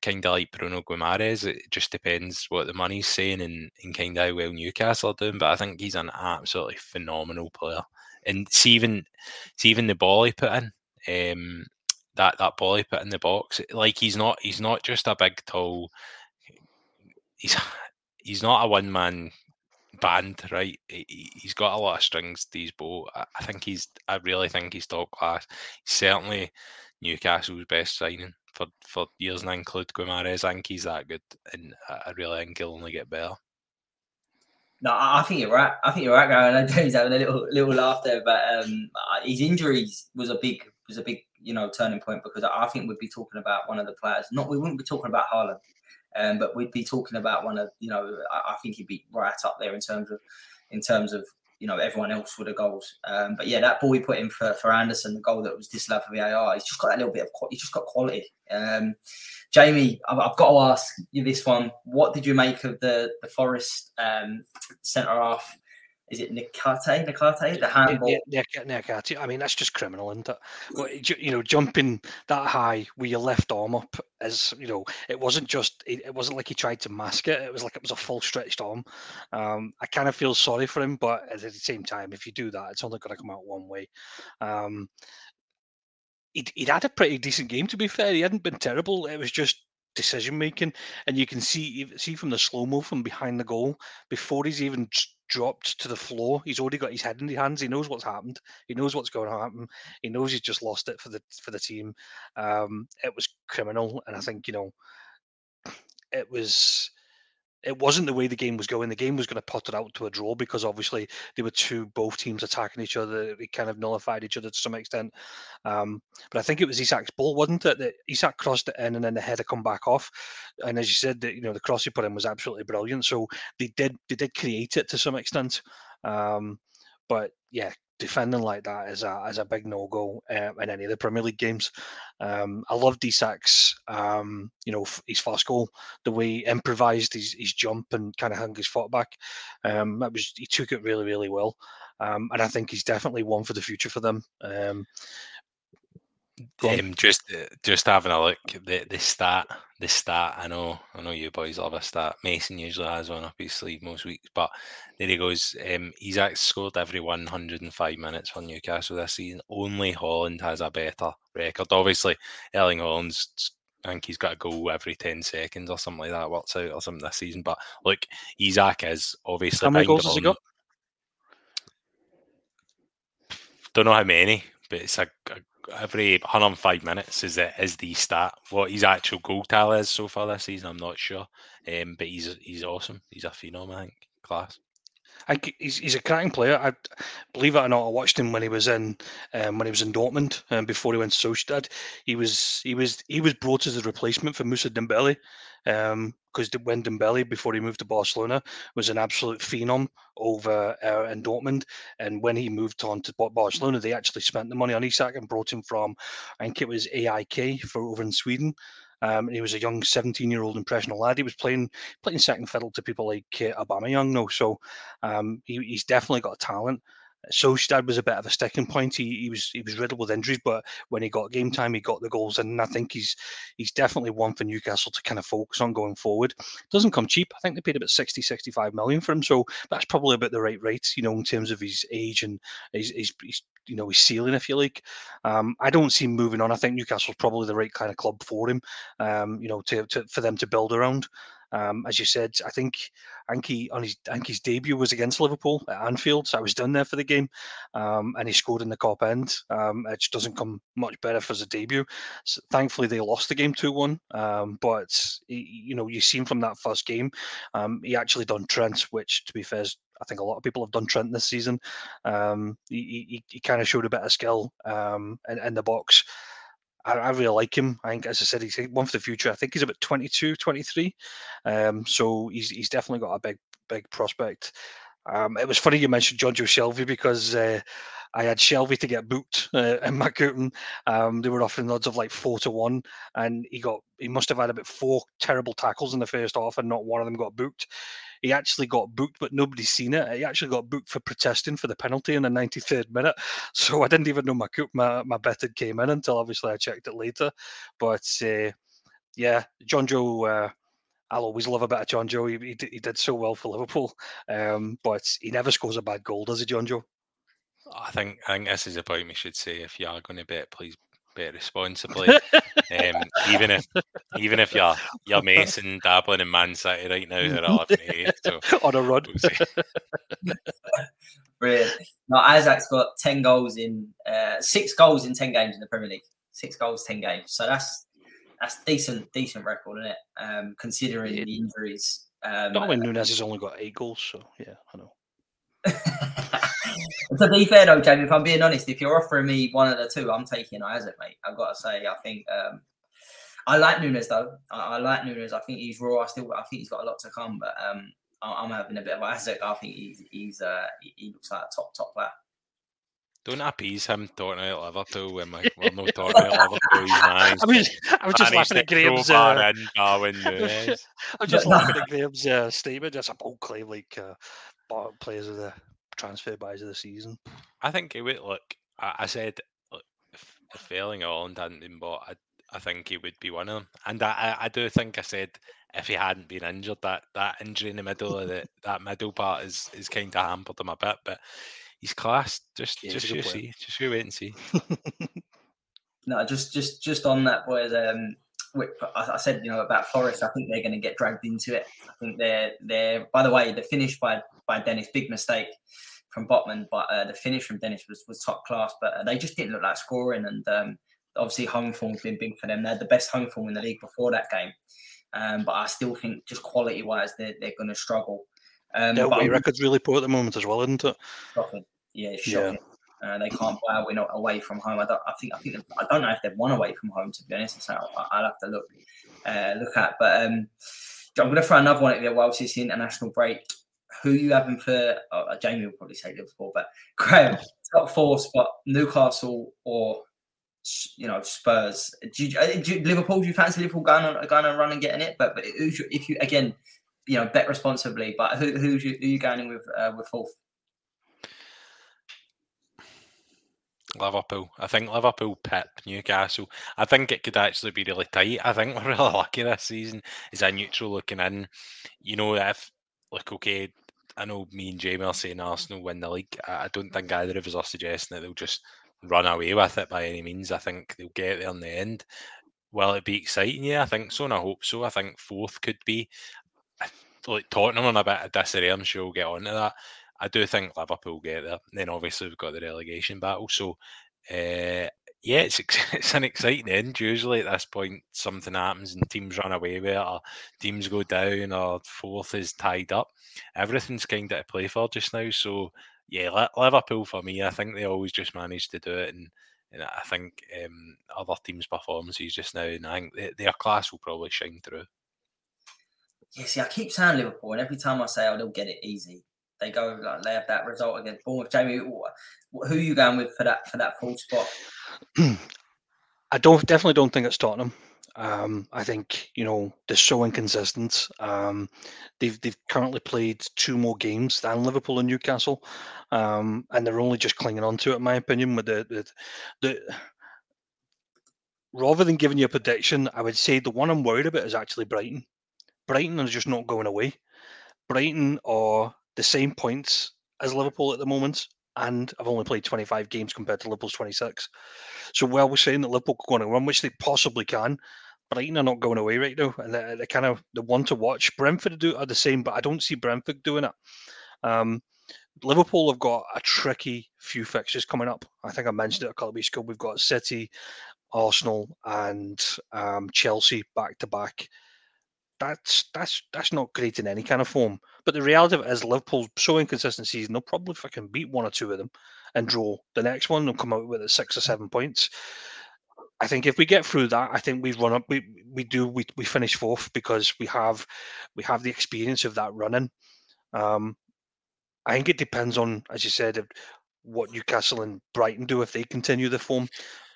kind of like Bruno Guimaraes. It just depends what the money's saying and, and kind of how well Newcastle are doing. But I think he's an absolutely phenomenal player. And see even, see even the ball he put in, um, that that ball he put in the box, like he's not he's not just a big tall. He's he's not a one man band, right? He, has got a lot of strings to his bow. I think he's. I really think he's top class. He's certainly Newcastle's best signing for, for years, and include Guimaraes. I think he's that good, and I really think he'll only get better. No, I think you're right. I think you're right, Gary. I know he's having a little little laugh there, but um, his injuries was a big was a big you know turning point because I think we'd be talking about one of the players. Not we wouldn't be talking about Haaland, um, but we'd be talking about one of you know I, I think he'd be right up there in terms of in terms of you know everyone else with the goals. Um, but yeah, that ball he put in for, for Anderson, the goal that was disallowed for VAR, he's just got that little bit of he's just got quality. Um, Jamie, I've, I've, got to ask you this one: What did you make of the the Forest um, centre half is it Niakhaté? Niakhaté, the handball. Yeah, Niakhaté. I mean, that's just criminal, isn't it? But, you know, jumping that high with your left arm up is, you know, it wasn't just, it wasn't like he tried to mask it. It was like it was a full stretched arm. Um, I kind of feel sorry for him, but at the same time, if you do that, it's only going to come out one way. Um, he'd, he'd had a pretty decent game, to be fair. He hadn't been terrible. It was just decision making, and you can see see from the slow mo from behind the goal before he's even dropped to the floor. He's already got his head in his hands. He knows what's happened. He knows what's going to happen. He knows he's just lost it for the for the team. Um, it was criminal, and I think you know it was it wasn't the way the game was going. The game was going to put it out to a draw because obviously they were two both teams attacking each other. We kind of nullified each other to some extent. Um, but I think it was Isak's ball, wasn't it? That Isak crossed it in and then the header come back off. And as you said, that you know the cross he put in was absolutely brilliant. So they did they did create it to some extent. Um, but yeah, defending like that is a is a big no go um, in any of the Premier League games. Um, I loved Isak's, um, you know, his first goal, the way he improvised his, his jump and kind of hung his foot back. Um, that was he took it really really well, um, and I think he's definitely one for the future for them. Um, Um, just uh, just having a look the the stat the stat I know I know you boys love a stat. Mason usually has one up his sleeve most weeks but there he goes. Um, actually scored every 105 minutes for Newcastle this season. Only Haaland has a better record. Obviously Erling Haaland's I think he's got a goal every 10 seconds or something like that works out or something this season but look Isak is obviously how many goals has he got? don't know how many but it's a, a every 105 minutes is the, is the stat. What his actual goal tally is so far this season, I'm not sure. Um, but he's he's awesome. He's a phenom, I think. Class. I he's, he's a cracking player. I believe it or not, I watched him when he was in um, when he was in Dortmund um, before he went to Sociedad. He was he was he was brought as a replacement for Musa Dembele because um, when Dembele before he moved to Barcelona was an absolute phenom over uh, in Dortmund, and when he moved on to Barcelona, they actually spent the money on Isak and brought him from I think it was AIK for over in Sweden. Um, he was a young 17-year-old impressionable lad. He was playing playing second fiddle to people like uh, Young. now, so um, he, he's definitely got a talent. Solskjaer was a bit of a sticking point. He, he was he was riddled with injuries, but when he got game time, he got the goals, and I think he's he's definitely one for Newcastle to kind of focus on going forward. Doesn't come cheap. I think they paid about 60, 65 million for him, so that's probably about the right rate, you know, in terms of his age and his, his, his you know his ceiling, if you like. Um, I don't see him moving on. I think Newcastle's probably the right kind of club for him. Um, you know, to, to for them to build around. Um, as you said, I think Anki on his Anki's debut was against Liverpool at Anfield, so I was down there for the game, um, and he scored in the Kop end. Um, it just doesn't come much better for his debut. So thankfully, they lost the game two one, um, but he, you know you seen from that first game, um, he actually done Trent, which to be fair. I think a lot of people have done Trent this season. Um, he, he, he kind of showed a bit of skill in, in the box. I, I, really like him. I think, as I said, he's one for the future. I think he's about 22, 23. Um, so he's he's definitely got a big big prospect. Um, it was funny you mentioned Jonjo Shelvey because uh, I had Shelvey to get booked uh, in curtain. Um, they were offering odds of like four to one, and he got he must have had about four terrible tackles in the first half, and not one of them got booked. He actually got booked, but nobody's seen it. He actually got booked for protesting for the penalty in the 93rd minute. So I didn't even know my my, my bet had came in until obviously I checked it later. But uh, yeah, Jonjo. Uh, I'll always love a bit of Jonjo. He, he, he did so well for Liverpool, um, but he never scores a bad goal, does he, Jonjo? I think I think this is a point we should say. If you are going to bet, please bet responsibly. um, even if even if you're you're Mason dabbling in Man City right now, they're 11 so on a run. We'll Brilliant. No, Isak's got 10 goals in uh, six goals in 10 games in the Premier League. Six goals, 10 games. So that's that's decent, decent record, isn't it? Um, considering yeah. the injuries. Um, Darwin Nunez has only got eight goals, so yeah, I know. to be fair though, Jamie, if I'm being honest, if you're offering me one of the two, I'm taking Isak, mate. I've got to say, I think um, I like Nunez though. I, I, like Nunez. I think he's raw. I still, I think he's got a lot to come. But um, I, am having a bit of Isak. I think he's, he's, uh, he, he looks like a top, top player. Don't appease him talking about Liverpool when we're, we're not talking about Liverpool. He's I was, I was just laughing at Graham's. Uh, in Darwin I was just laughing at Graham's uh, statement. Just a bold claim like uh, players of the transfer buys of the season. I think it would look. I, I said look, if, if Erling Haaland hadn't been bought, I, I think he would be one of them. And I, I, do think I said if he hadn't been injured, that that injury in the middle of the, that middle part is is kind of hampered him a bit. But he's class. Just yeah, just you see, just you wait and see. no, just just just on that, boys. Um, I said, you know, about Forest. I think they're going to get dragged into it. I think they're they're. By the way, the finish by by Dennis, big mistake from Botman, but uh, the finish from Dennis was, was top class. But uh, they just didn't look like scoring, and um, obviously home form's been big for them. They had the best home form in the league before that game, um, but I still think just quality wise, they're, they're going to struggle. Um, Their away record's really poor at the moment as well, isn't it? Shocking. Yeah, shocking. Yeah. Uh, they can't buy a win away from home. I don't. I think. I think. I don't know if they've won away from home. To be honest, so I'll have to look uh, look at. But um, I'm going to throw another one at you whilst it's international break who you having for uh, Jamie will probably say Liverpool, but Graham, top four spot, Newcastle or you know Spurs. Do you, uh, do you, Liverpool? Do you fancy Liverpool going on going on run and getting it? But, but if you again, you know, bet responsibly. But who who's you, who you going in with uh, with fourth? Liverpool. I think Liverpool pip Newcastle. I think it could actually be really tight. I think we're really lucky this season as a neutral looking in. You know, if like okay, I know me and Jamie are saying Arsenal win the league. I don't think either of us are suggesting that they'll just run away with it by any means. I think they'll get there in the end. Will it be exciting? Yeah, I think so, and I hope so. I think fourth could be like Tottenham on a bit of disarray. I'm sure we'll get onto that. I do think Liverpool get there. Then obviously we've got the relegation battle. So uh, yeah, it's it's an exciting end. Usually at this point, something happens and teams run away with it, or teams go down, or fourth is tied up. Everything's kind of to play for just now. So yeah, Liverpool for me, I think they always just manage to do it, and, and I think um, other teams' performances just now, and I think their class will probably shine through. Yeah, see, I keep saying Liverpool, and every time I say, "Oh, they'll get it easy," they go like they have that result against Bournemouth. Jamie, who are you going with for that for that full spot? I don't definitely don't think it's Tottenham. Um, I think you know they're so inconsistent. Um, they've they've currently played two more games than Liverpool and Newcastle, um, and they're only just clinging on to it, in my opinion. With the, the the rather than giving you a prediction, I would say the one I'm worried about is actually Brighton. Brighton is just not going away. Brighton are the same points as Liverpool at the moment, and I've only played 25 games compared to Liverpool's 26. So while we're saying that Liverpool are going to run, which they possibly can, Brighton are not going away right now, and they're, they're kind of the one to watch. Brentford do are the same, but I don't see Brentford doing it. Um, Liverpool have got a tricky few fixtures coming up. I think I mentioned it a couple of weeks ago. We've got City, Arsenal, and um, Chelsea back to back that's that's that's not great in any kind of form. But the reality of it is Liverpool so inconsistent season, they'll probably fucking beat one or two of them and draw the next one. They'll come out with six or seven points. I think if we get through that, I think we run up. We we do we, we finish fourth because we have we have the experience of that running. Um, I think it depends on, as you said, what Newcastle and Brighton do if they continue the form,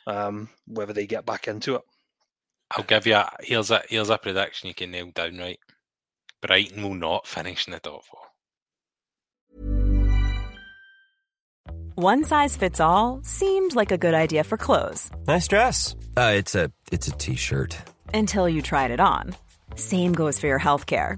um, whether they get back into it. I'll give you a here's a here's a prediction you can nail down right. Brighton will not finish in the top four. One size fits all seemed like a good idea for clothes. Nice dress. Uh, it's a it's a t-shirt. Until you tried it on. Same goes for your health care.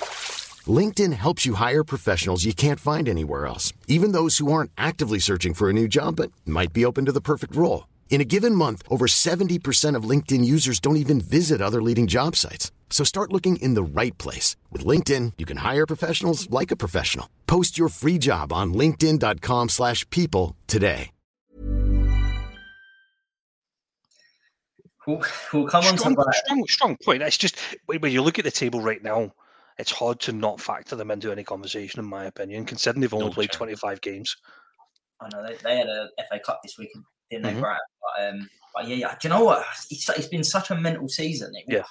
LinkedIn helps you hire professionals you can't find anywhere else, even those who aren't actively searching for a new job but might be open to the perfect role. In a given month, over 70% of LinkedIn users don't even visit other leading job sites. So start looking in the right place. With LinkedIn, you can hire professionals like a professional. Post your free job on linkedin.com slash people today. We'll, we'll come on strong, to strong, strong point. It's just when you look at the table right now, it's hard to not factor them into any conversation, in my opinion, considering they've only no played chance. 25 games. I know they, they had a FA Cup this week, didn't they, mm-hmm. Brad? But, um, but yeah, yeah, do you know what? It's, it's been such a mental season. It, yeah.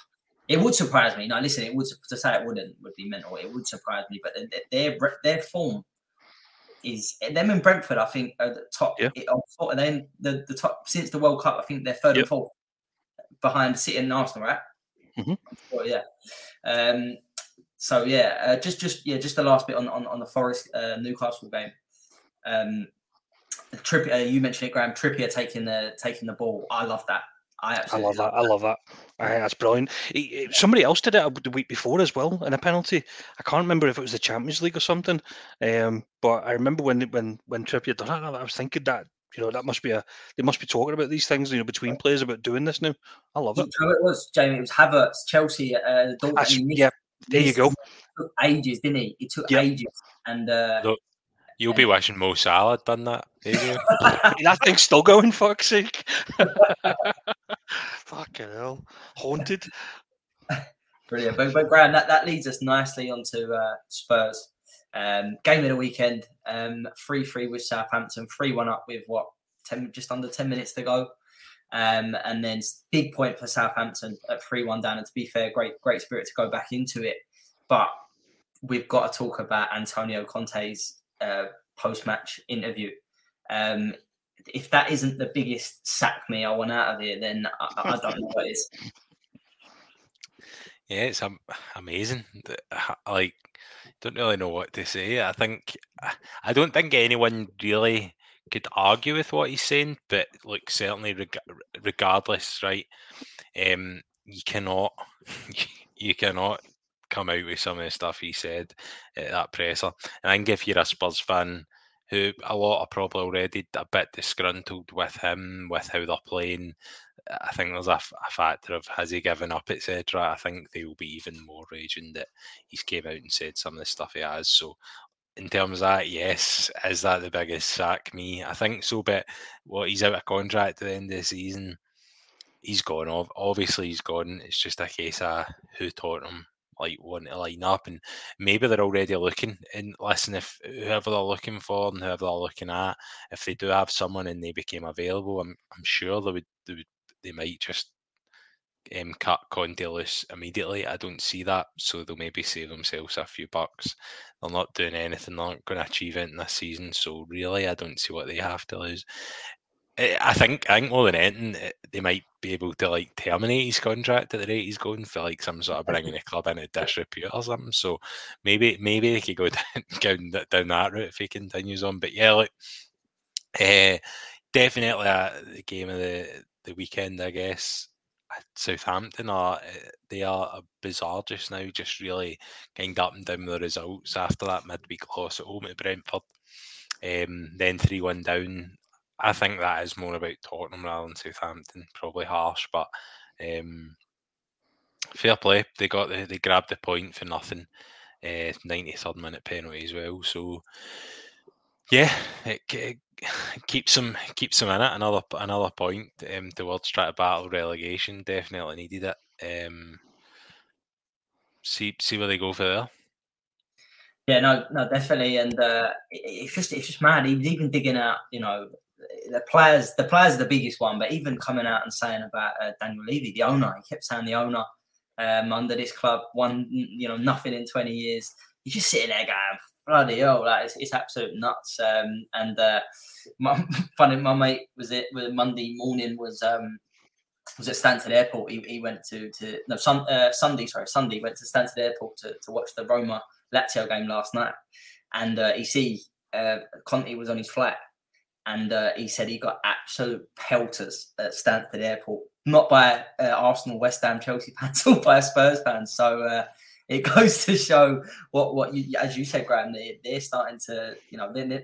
It would surprise me. Now, listen, it would to say it wouldn't would be mental. It would surprise me, but their their, their form is them in Brentford. I think are the top. Yeah. And then the, the top since the World Cup. I think they're third yep. and fourth behind City and Arsenal, right? Mm-hmm. Sure, yeah. Um, so yeah, uh, just just yeah, just the last bit on on, on the Forest uh, Newcastle game. Um, Trippier, uh, you mentioned it, Graham. Trippier taking the taking the ball. I love that. I, I love that. I love that. I think that's brilliant. He, somebody else did it the week before as well in a penalty. I can't remember if it was the Champions League or something. Um, but I remember when when when Trippier done it, I was thinking that you know that must be a they must be talking about these things you know between players about doing this now. I love it. So it was Jamie. It was Havertz, Chelsea. Uh, yeah, there you go. Took ages, didn't he? It took yep. ages, and uh, Look, you'll be wishing Mo Salah had done that. that thing's still going. Fuck's sake! Fucking hell, haunted. Brilliant, but, but Graham, that, that leads us nicely onto uh, Spurs. Um, game of the weekend, um, 3 3 with Southampton, 3 1 up with what, 10, just under 10 minutes to go. Um, and then big point for Southampton at 3 1 down. And to be fair, great, great spirit to go back into it. But we've got to talk about Antonio Conte's uh, post match interview. Um, if that isn't the biggest sack me I want out of here, then I, I don't know what is. Yeah, it's amazing. Like, don't really know what to say. I think I don't think anyone really could argue with what he's saying, but like certainly reg- regardless, right? Um, you cannot, you cannot come out with some of the stuff he said at that presser. And I think if you're a Spurs fan, who a lot are probably already a bit disgruntled with him, with how they're playing. I think there's a, a factor of has he given up, etc. I think they will be even more raging that he's came out and said some of the stuff he has. So in terms of that, yes, is that the biggest sack me? I think so, but what well, he's out of contract at the end of the season. He's gone. Off obviously, he's gone. It's just a case of who taught him like want to line up, and maybe they're already looking. And listen, if whoever they're looking for and whoever they're looking at, if they do have someone and they became available, I'm I'm sure they would they, would, they might just um, cut Conte loose immediately. I don't see that, so they'll maybe save themselves a few bucks. They're not doing anything. They're not going to achieve it in this season, so really, I don't see what they have to lose. I think I think more than anything, eh, they might be able to like terminate his contract at the rate he's going for like some sort of bringing the club into disrepute or something. So maybe maybe they could go down, down, that route if he continues on. But yeah, like uh, definitely the game of the the weekend, I guess. Southampton are they are bizarre just now, just really kind of up and down the results after that midweek loss at home at Brentford. Um, then three one down I think that is more about Tottenham rather than Southampton. Probably harsh, but um, fair play. They got the, they grabbed the point for nothing. Uh, 93rd minute penalty as well. So yeah, it, it, keeps them keeps them in it. Another another point um, towards trying to battle relegation. Definitely needed it. Um, see see where they go for there. Yeah, no, no, definitely, and uh, it, it's just it's just mad. He was even digging out, you know, the players, the players are the biggest one, but even coming out and saying about uh, Daniel Levy, the owner, he kept saying the owner um, under this club won, you know, nothing in 20 years. You're just sitting there going, bloody hell, like it's, it's absolute nuts. Um, and uh, my, funny, my mate was it was Monday morning was um, was at Stansted Airport. He, he went to to no sun, uh, Sunday, sorry, Sunday went to Stansted Airport to, to watch the Roma Lazio game last night, and uh, he see uh, Conte was on his flat and uh, he said he got absolute pelters at Stansted Airport, not by uh, Arsenal, West Ham, Chelsea fans, or by Spurs fans. So uh, it goes to show what what you, as you said, Graham, they, they're starting to, you know, they're, do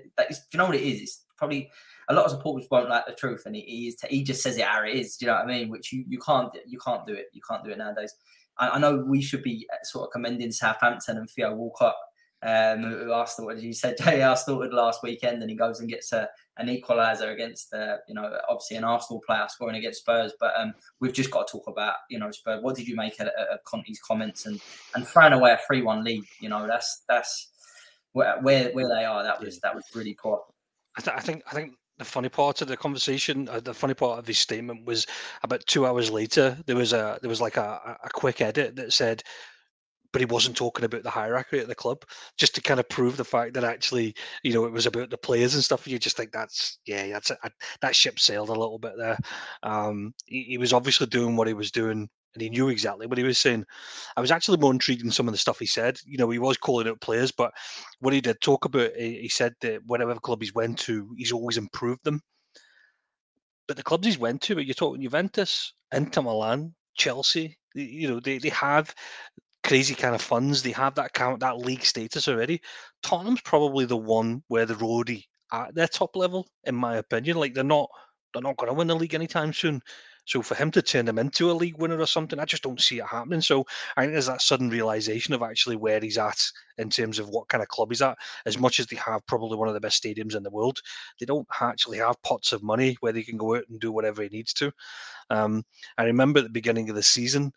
you know what it is? It's probably a lot of supporters won't like the truth, and he, he, he just says it how it is. Do you know what I mean? Which you, you can't you can't do it. You can't do it nowadays. I, I know we should be uh, sort of commending Southampton and Theo Walcott um, who Arsenal, as you said, JR started last weekend, and he goes and gets a, an equaliser against, uh, you know, obviously an Arsenal player scoring against Spurs. But um, we've just got to talk about, you know, Spurs. What did you make of, of Conte's comments and and throwing away a three-one lead? You know, that's that's where where, where they are. That was that was really poor. I, th- I think I think the funny part of the conversation, uh, the funny part of his statement was about two hours later. There was a there was like a, a quick edit that said but he wasn't talking about the hierarchy at the club, just to kind of prove the fact that actually, you know, it was about the players and stuff. You just think that's yeah, that's that ship sailed a little bit there. Um, he, he, was obviously doing what he was doing, and he knew exactly what he was saying. I was actually more intrigued in some of the stuff he said. You know, he was calling out players, but what he did talk about, he, he said that whatever club he's went to, he's always improved them. But the clubs he's went to, but you're talking Juventus, Inter Milan, Chelsea, you know, they, they have crazy kind of funds. They have that count that league status already. Tottenham's probably the one where the roadie at their top level, in my opinion. Like they're not they're not going to win the league anytime soon. So for him to turn them into a league winner or something, I just don't see it happening. So I think there's that sudden realization of actually where he's at in terms of what kind of club he's at. As much as they have probably one of the best stadiums in the world, they don't actually have pots of money where they can go out and do whatever he needs to. Um, I remember at the beginning of the season,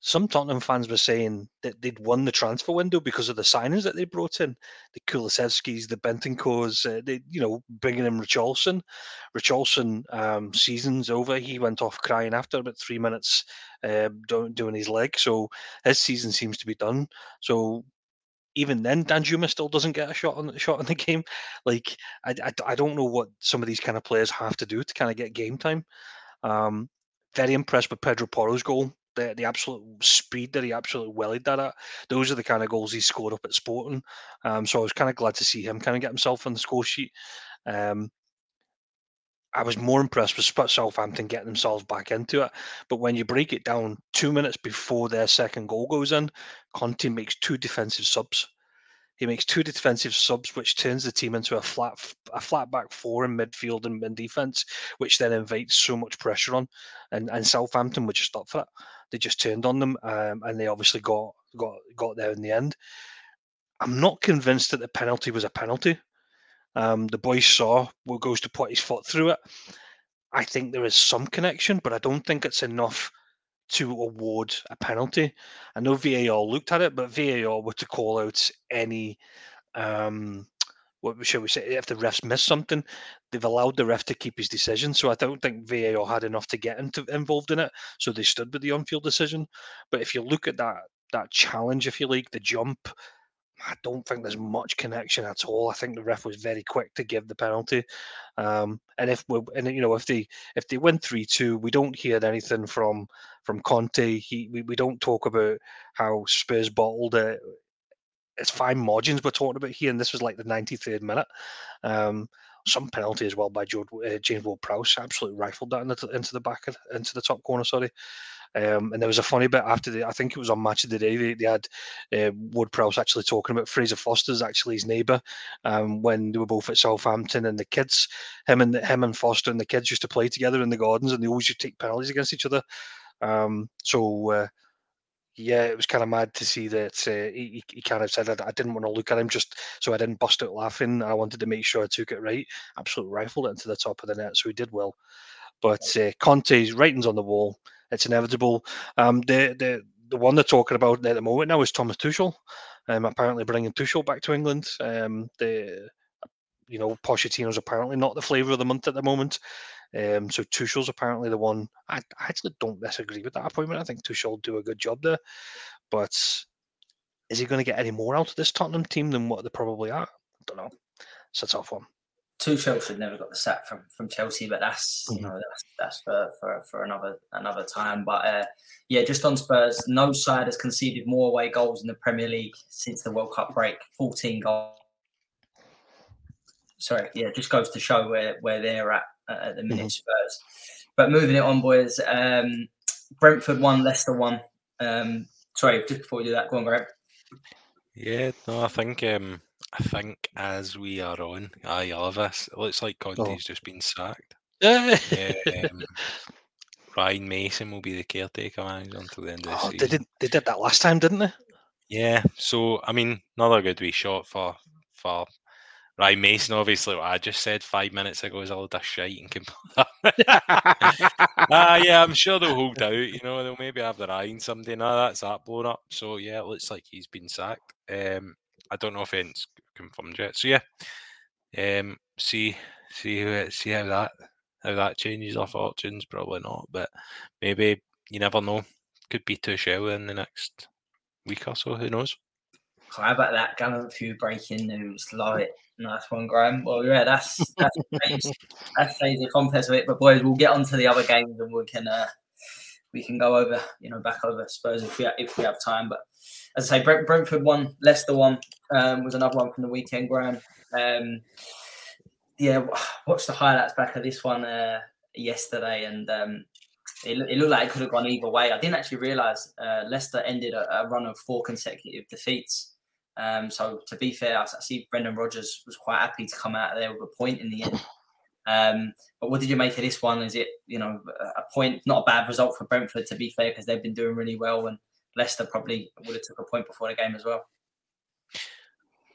some Tottenham fans were saying that they'd won the transfer window because of the signings that they brought in, the Kulusevskis, the Bentancurs, uh, they, you know, bringing in Richarlison. Richarlison, um, season's over. He went off crying after about three minutes uh, doing his leg. So his season seems to be done. So even then, Danjuma still doesn't get a shot on shot in the game. Like I, I, I, don't know what some of these kind of players have to do to kind of get game time. Um, very impressed with Pedro Porro's goal the, the absolute speed that he absolutely wellied that at. Those are the kind of goals he scored up at Sporting. Um, so I was kind of glad to see him kind of get himself on the score sheet. Um, I was more impressed with Southampton getting themselves back into it. But when you break it down, two minutes before their second goal goes in, Conte makes two defensive subs. He makes two defensive subs, which turns the team into a flat a flat back four in midfield and in defence, which then invites so much pressure on. And and Southampton were just up for it. They just turned on them, um, and they obviously got got got there in the end. I'm not convinced that the penalty was a penalty. Um, the boy saw what goes to put his foot through it. I think there is some connection, but I don't think it's enough to award a penalty. I know VAR looked at it, but VAR were to call out any um, what shall we say, if the refs missed something, they've allowed the ref to keep his decision. So I don't think VAR had enough to get into, involved in it. So they stood with the on-field decision. But if you look at that that challenge, if you like, the jump, I don't think there's much connection at all. I think the ref was very quick to give the penalty. Um, and if we and you know if they if they win three two, we don't hear anything from from Conte. He we, we don't talk about how Spurs bottled it it's fine margins we're talking about here, and this was like the 93rd minute. Um, some penalty as well by George, uh, James Ward-Prowse, absolutely rifled that into, into the back of, into the top corner. Sorry. Um, and there was a funny bit after the, I think it was on Match of the Day, they, they had uh, Ward-Prowse actually talking about Fraser Forster's actually his neighbour um, when they were both at Southampton and the kids, him and him and Foster and the kids used to play together in the gardens and they always used to take penalties against each other. Um, so uh, yeah, it was kind of mad to see that uh, he, he kind of said I, I didn't want to look at him just so I didn't bust out laughing. I wanted to make sure I took it right. Absolutely rifled it into the top of the net, so he did well. But uh, Conte's writings on the wall. It's inevitable. Um, the the the one they're talking about at the moment now is Thomas Tuchel. Um, apparently bringing Tuchel back to England. Um, the you know Pochettino's apparently not the flavour of the month at the moment. Um, so Tuchel's apparently the one. I, I, actually don't disagree with that appointment. I think Tuchel will do a good job there. But is he going to get any more out of this Tottenham team than what they probably are? I don't know. It's a tough one. Tuchel should never got the sack from, from Chelsea, but that's mm-hmm. you know that's, that's for, for, for another another time. But uh, yeah, just on Spurs, no side has conceded more away goals in the Premier League since the World Cup break. Fourteen goals. Sorry, yeah, just goes to show where where they're at at the minute, mm-hmm. Spurs. But moving it on, boys. Um, Brentford won, Leicester won. Um, sorry, just before we do that, go on, Greg. Yeah, no, I think um, I think as we are on, I love this. It looks like Conte's oh. just been sacked. yeah, um, Ryan Mason will be the caretaker manager until the end of the oh, season. They did, they did that last time, didn't they? Yeah, so I mean, another good wee shot for for Ryan Mason, obviously, what I just said five minutes ago is a load of shite and can. uh, yeah, I'm sure they'll hold out. You know, they'll maybe have their eye on somebody. Now that's that blown up. So yeah, it looks like he's been sacked. Um, I don't know if it's confirmed yet. So yeah, um, see, see who, see how that how that changes our fortunes. Probably not, but maybe you never know. Could be Tuchel in the next week or so. Who knows? How about that gallant few breaking news? It. Nice one, Graham. Well, yeah, that's that's that's the complex of it. But boys, we'll get on to the other games and we can uh, we can go over, you know, back over Spurs if we if we have time. But as I say, Brent, Brentford one, Leicester one um, was another one from the weekend, Graham. Um, yeah, watched the highlights back of this one uh, yesterday, and um, it, it, looked like it could have gone either way. I didn't actually realise uh, Leicester ended a, a, run of four consecutive defeats. Um, so to be fair, I, I, see Brendan Rodgers was quite happy to come out of there with a point in the end. Um, but what did you make of this one? Is it you know a point, not a bad result for Brentford to be fair because they've been doing really well, and Leicester probably would have took a point before the game as well.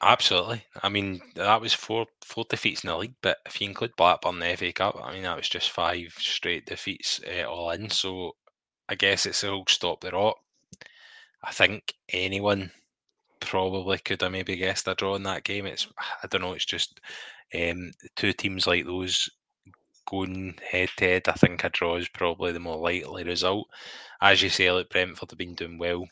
Absolutely. I mean, that was four four defeats in the league, but if you include Blackburn the FA Cup, I mean that was just five straight defeats uh, all in. So I guess it's all stop the rot I think anyone probably could have maybe guessed a draw in that game. It's I don't know. It's just um, two teams like those going head to head. I think a draw is probably the more likely result. As you say, like Brentford have been doing well.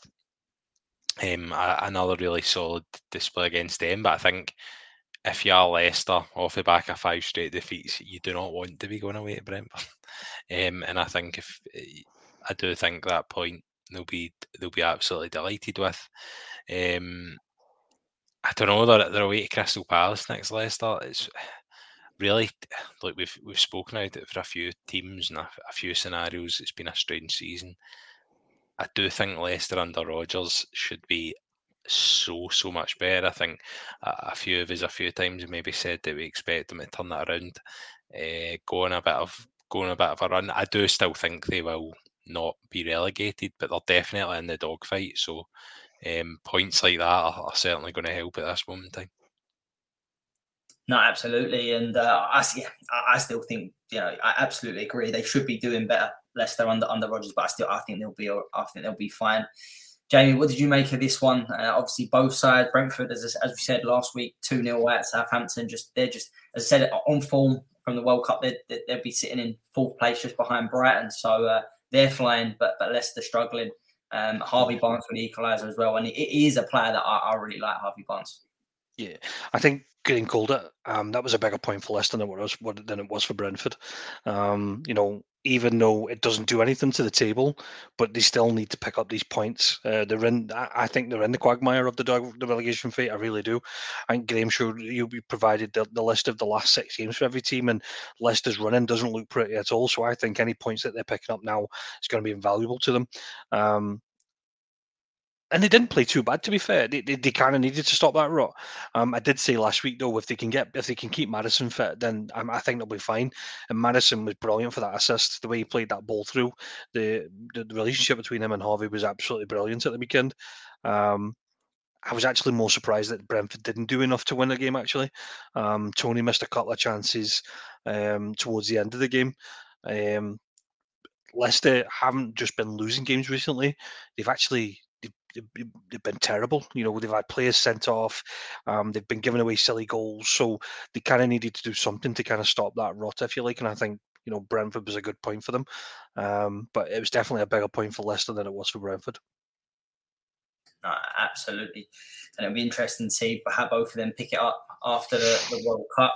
Um, another really solid display against them, but I think if you are Leicester off the back of five straight defeats, you do not want to be going away to Brentford. Um, and I think if I do think that point they'll be they'll be absolutely delighted with. Um, I don't know. They're, they're away to Crystal Palace next Leicester. It's really like we've we've spoken about it for a few teams and a, a few scenarios. It's been a strange season. I do think Leicester under Rodgers should be so so much better. I think a, a few of us a few times maybe said that we expect them to turn that around, uh, go on a bit of going a bit of a run. I do still think they will not be relegated, but they're definitely in the dogfight. So um, points like that are, are, certainly going to help at this moment in time. No, absolutely, and uh, I, yeah, I still think you know I absolutely agree. They should be doing better. Leicester under under Rodgers, but I still I think they'll be I think they'll be fine. Jamie, what did you make of this one? Uh, obviously, both sides. Brentford, as as we said last week, two 0 away at Southampton. Just they're just as I said on form from the World Cup. They'd, they'd be sitting in fourth place just behind Brighton. So uh, they're flying, but but Leicester struggling. Um, Harvey Barnes with the equaliser as well, and it is a player that I, I really like, Harvey Barnes. Yeah, I think Green called it. Um, that was a bigger point for Leicester than it was than it was for Brentford. Um, you know, even though it doesn't do anything to the table, but they still need to pick up these points. Uh, they're in. I think they're in the quagmire of the, dog, the relegation fate. I really do. Think Graham showed you provided the, the list of the last six games for every team, and Leicester's running doesn't look pretty at all. So I think any points that they're picking up now is going to be invaluable to them. Um, and they didn't play too bad to be fair. They, they, they kind of needed to stop that rot. Um, I did say last week though, if they can get if they can keep Maddison fit, then um, I think they'll be fine. And Maddison was brilliant for that assist. The way he played that ball through, the the, the relationship between him and Harvey was absolutely brilliant at the weekend. Um, I was actually more surprised that Brentford didn't do enough to win the game. Actually, um, Toney missed a couple of chances um, towards the end of the game. Um, Leicester haven't just been losing games recently; they've actually they've been terrible. You know, they've had players sent off, um, they've been giving away silly goals, so they kind of needed to do something to kind of stop that rot, if you like. And I think you know Brentford was a good point for them, um, but it was definitely a bigger point for Leicester than it was for Brentford. Uh, absolutely, and it'll be interesting to see how both of them pick it up after the, the World Cup.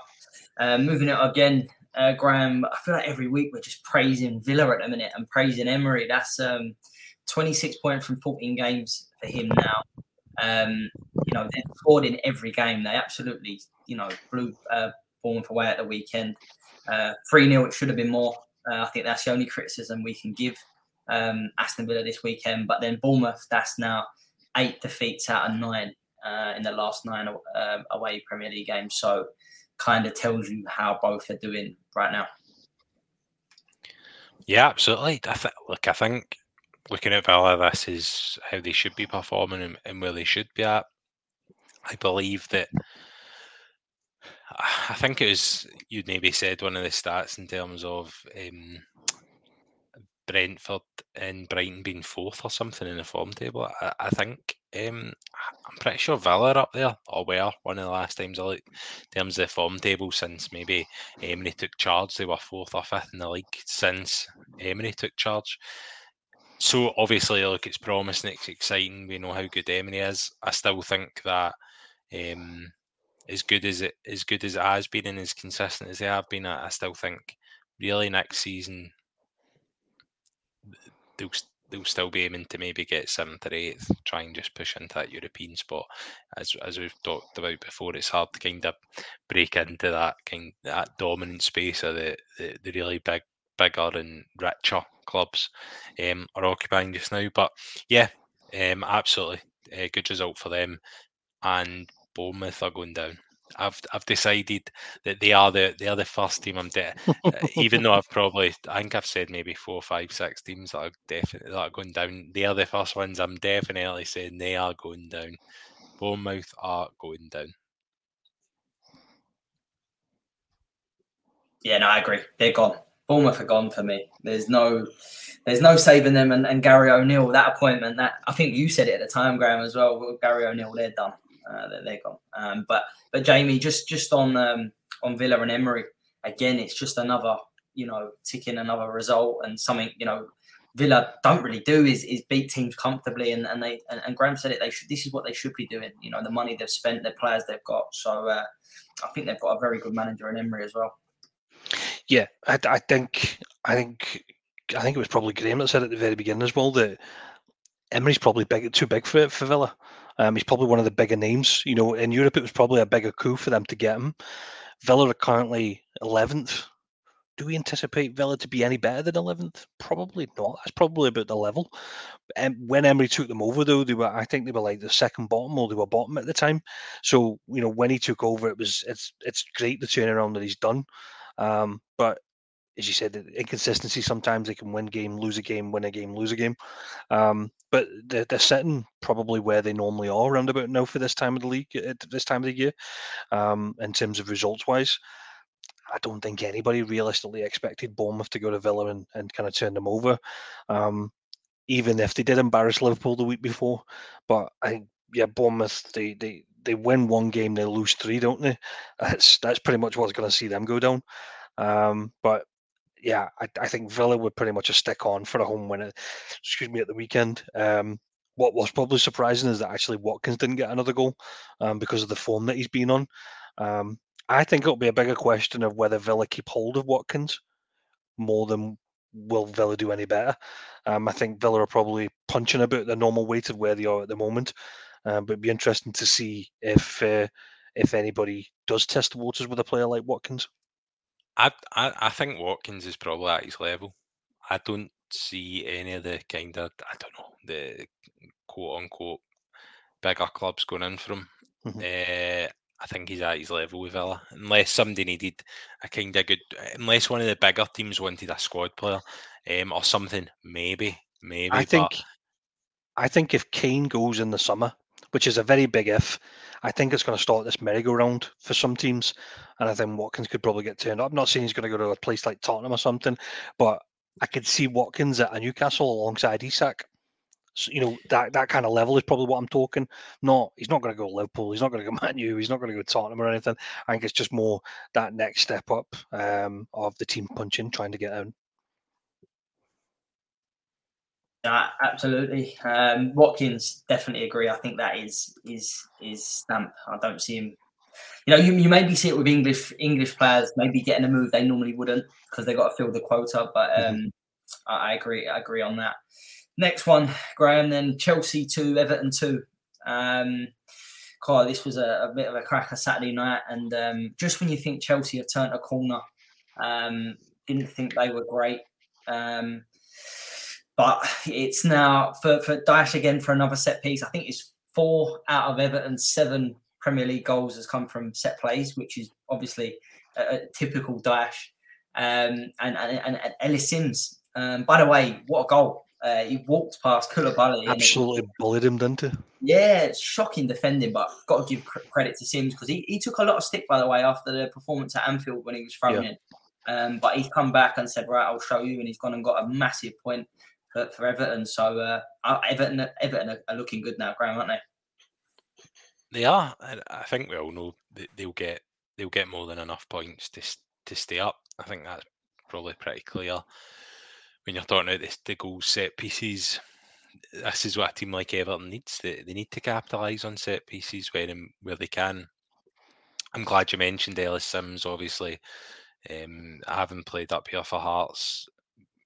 Uh, moving it again, uh, Graham. I feel like every week we're just praising Villa at the minute and praising Emery. That's um, 26 points from 14 games for him now. Um, you know, they scored in every game. They absolutely, you know, blew uh, Bournemouth away at the weekend. Uh, 3 uh, 0, it should have been more. Uh, I think that's the only criticism we can give um, Aston Villa this weekend. But then Bournemouth, that's now eight defeats out of nine uh, in the last nine uh, away Premier League games. So kind of tells you how both are doing right now. Yeah, absolutely. I th- look, I think looking at Villa, this is how they should be performing and, and where they should be at. I believe that. I think it was you maybe said one of the stats in terms of um, Brentford and Brighton being fourth or something in the form table. I, I think um, I'm pretty sure Villa are up there or were one of the last times I looked in terms of the form table since maybe Emery took charge. They were fourth or fifth in the league since Emery took charge so obviously, look, it's promising, it's exciting. We know how good Emery is. I still think that um, as good as it as good as it has been and as consistent as they have been, I, I still think really next season they'll they'll still be aiming to maybe get seventh or eighth, try and just push into that European spot. As as we've talked about before, it's hard to kind of break into that kind that dominant space of the, the, the really big bigger and richer clubs um, are occupying just now. But yeah, um, absolutely a good result for them. And Bournemouth are going down. I've I've decided that they are the they are the first team I'm de- uh, even though I've probably I think I've said maybe four, five, six teams that are definitely that are going down. They are the first ones. I'm definitely saying they are going down. Bournemouth are going down. Yeah, no, I agree. They're gone Bournemouth are gone for me. There's no, there's no saving them. And, and Gary O'Neill, that appointment, that I think you said it at the time, Graham, as well. Gary O'Neill, they're done. Uh, they're, gone. Um, but but Jamie, just just on um, on Villa and Emery, again, it's just another you know ticking another result and something you know Villa don't really do is, is beat teams comfortably, and, and they and, and Graham said it. They should. This is what they should be doing. You know, the money they've spent, the players they've got. So uh, I think they've got a very good manager in Emery as well. Yeah, I, I think I think I think it was probably Graham that said at the very beginning as well that Emery's probably big, too big for for Villa. Um, he's probably one of the bigger names. You know, in Europe, it was probably a bigger coup for them to get him. Villa are currently 11th do we anticipate Villa to be any better than 11th? Probably not. That's probably about the level. And when Emery took them over, though, they were I think they were like the second bottom or they were bottom at the time. So you know when he took over, it was it's it's great the turnaround that he's done. Um, but as you said, the inconsistency sometimes they can win game, lose a game, win a game, lose a game. Um, but they're, they're sitting probably where they normally are around about now for this time of the league at this time of the year, um, in terms of results wise. I don't think anybody realistically expected Bournemouth to go to Villa and, and kind of turn them over, um, even if they did embarrass Liverpool the week before. But I yeah, Bournemouth they they they win one game, they lose three, don't they? That's that's pretty much what's going to see them go down. Um, but yeah, I, I, think Villa would pretty much a stick on for a home win. Excuse me, at the weekend. Um, what was probably surprising is that actually Watkins didn't get another goal um, because of the form that he's been on. Um, I think it'll be a bigger question of whether Villa keep hold of Watkins more than will Villa do any better. Um, I think Villa are probably punching about the normal weight of where they are at the moment, um, but it'd be interesting to see if uh, if anybody does test the waters with a player like Watkins. I, I I think Watkins is probably at his level. I don't see any of the kind of I don't know the quote unquote bigger clubs going in from. Mm-hmm. Uh, I think he's at his level with Villa, unless somebody needed a kind of good, unless one of the bigger teams wanted a squad player um, or something. Maybe, maybe. I think, but... I think if Kane goes in the summer, which is a very big if, I think it's going to start this merry-go-round for some teams, and I think Watkins could probably get turned up. I'm not saying he's going to go to a place like Tottenham or something, but I could see Watkins at a Newcastle alongside Isak you know that that kind of level is probably what I'm talking. Not he's not going to go Liverpool. He's not going to go Man U. He's not going to go Tottenham or anything. I think it's just more that next step up um, of the team punching, trying to get out. Yeah, absolutely. Um, Watkins definitely agree. I think that is is is stamp. I don't see him. You know, you, you maybe see it with English English players maybe getting a move they normally wouldn't because they got to fill the quota. But mm-hmm. um, mm-hmm. I, I agree. I agree on that. Next one, Graham. Then Chelsea two, Everton two. Um, God, this was a, a, bit of a cracker Saturday night, and um, just when you think Chelsea have turned a corner, um, didn't think they were great. Um, but it's now for, for Dyche again for another set piece. I think it's four out of Everton's seven Premier League goals has come from set plays, which is obviously a, a typical Dyche. Um, and, and, and Ellis Simms. Um, by the way, what a goal! Uh, he walked past Koulibaly. Absolutely bullied him, didn't he? Yeah, it's shocking defending, but got to give credit to Simms because he, he took a lot of stick, by the way, after the performance at Anfield when he was thrown yeah. in. Um, but he's come back and said, right, I'll show you. And he's gone and got a massive point for, for Everton. So uh, Everton, Everton are, looking good now, Graham, aren't they? They are. I think we all know they'll get they'll get more than enough points to to stay up. I think that's probably pretty clear when you're talking about the, the goal set pieces, this is what a team like Everton needs. They, they need to capitalise on set pieces where where they can. I'm glad you mentioned Ellis Simms. Obviously, um, having played up here for Hearts,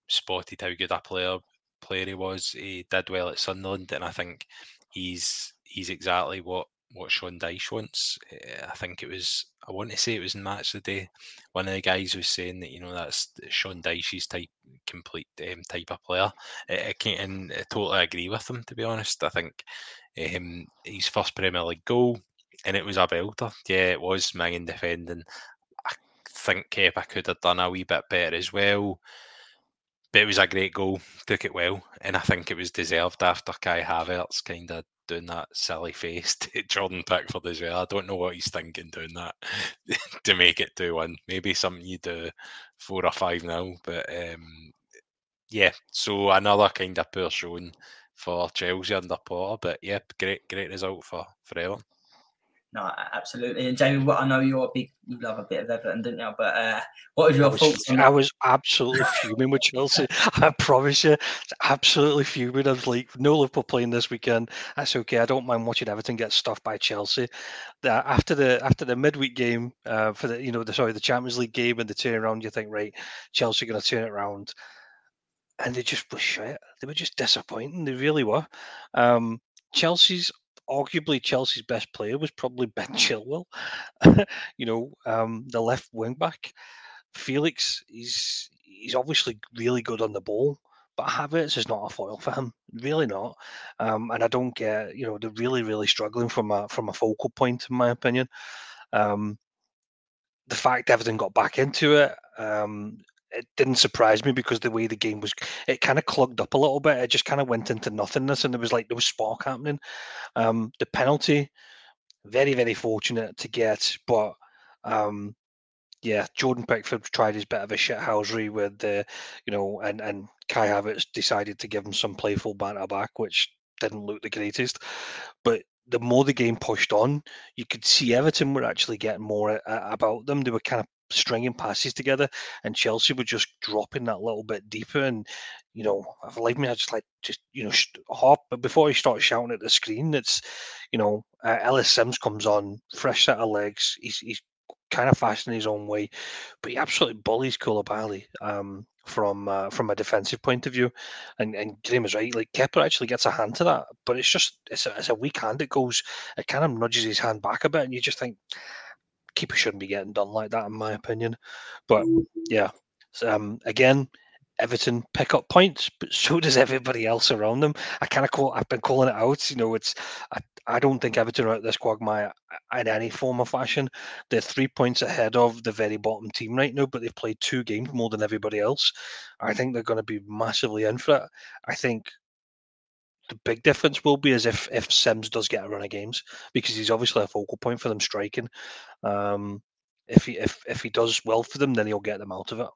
spotted how good a player player he was. He did well at Sunderland, and I think he's he's exactly what what Sean Dyche wants. Eh, I think it was I want to say it was in match of the day. One of the guys was saying that you know that's Sean Dyche's type complete um, type of player. I, I can't and I totally agree with him to be honest. I think um, his first Premier League goal and it was a belter. Yeah, it was Mangan defending. I think Kepa could have done a wee bit better as well. But it was a great goal, took it well, and I think it was deserved after Kai Havertz kind of doing that silly face to Jordan Pickford as well. I don't know what he's thinking doing that to make it 2 1. Maybe something you do 4 or 5 now. But um, yeah, so another kind of poor showing for Chelsea under Potter. But yeah, great great result for, for Everton. No, absolutely. And Jamie, what I know you're a big, you love a bit of Everton, didn't you? But uh, what was your I was, thoughts? I was absolutely fuming with Chelsea. I promise you, absolutely fuming. I was like, no Liverpool playing this weekend. That's okay. I don't mind watching Everton get stuffed by Chelsea. After the after the midweek game uh, for the you know the sorry the Champions League game and the turnaround, you think right, Chelsea going to turn it around, and they just were shit. They were just disappointing. They really were. Um, Chelsea's arguably Chelsea's best player was probably Ben Chilwell. you know, um, the left wing back. Felix, he's he's obviously really good on the ball, but Havertz is not a foil for him, really not. Um, and I don't get, you know, they're really, really struggling from a from a focal point, in my opinion. Um, the fact everything got back into it, um, it didn't surprise me because the way the game was, it kind of clogged up a little bit. It just kind of went into nothingness, and there was like no spark happening. Um, the penalty, very very fortunate to get, but um, yeah, Jordan Pickford tried his bit of a shithousery with the, you know, and and Kai Havertz decided to give him some playful banter back, which didn't look the greatest. But the more the game pushed on, you could see Everton were actually getting more about them. They were kind of stringing passes together, and Chelsea were just dropping that little bit deeper. And you know, believe me, I just like just you know hop. But before he starts shouting at the screen, it's you know uh, Ellis Simms comes on, fresh set of legs. He's he's kind of fast in his own way, but he absolutely bullies Koulibaly. Um, from uh, from a defensive point of view. And and Graham is right. Like Kepa actually gets a hand to that, but it's just it's a, it's a weak hand. It goes, it kind of nudges his hand back a bit, and you just think keeper shouldn't be getting done like that, in my opinion. But yeah, so, um, again, Everton pick up points, but so does everybody else around them. I kind of call. I've been calling it out. You know, it's. I, I don't think Everton are at this quagmire in any form or fashion. They're three points ahead of the very bottom team right now, but they've played two games more than everybody else. I think they're going to be massively in for it. I think the big difference will be as if if Simms does get a run of games because he's obviously a focal point for them striking. Um, if he if if he does well for them, then he'll get them out of it.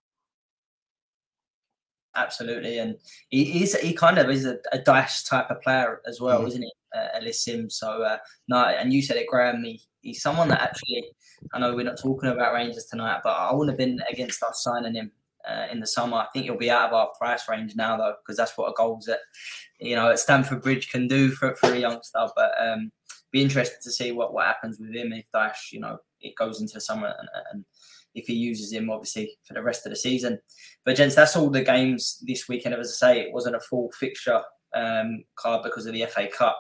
Absolutely, and he, he's he kind of is a, a Dyche type of player as well, mm-hmm. isn't he, uh, Ellis Simms? So uh, no, and you said it, Graham. He, he's someone that actually I know we're not talking about Rangers tonight, but I wouldn't have been against us signing him uh, in the summer. I think he'll be out of our price range now though, because that's what a goals at you know at Stamford Bridge can do for for a youngster. But um, be interested to see what what happens with him if Dyche you know it goes into summer and, and if he uses him, obviously, for the rest of the season. But, gents, that's all the games this weekend. As I say, it wasn't a full fixture um, card because of the FA Cup.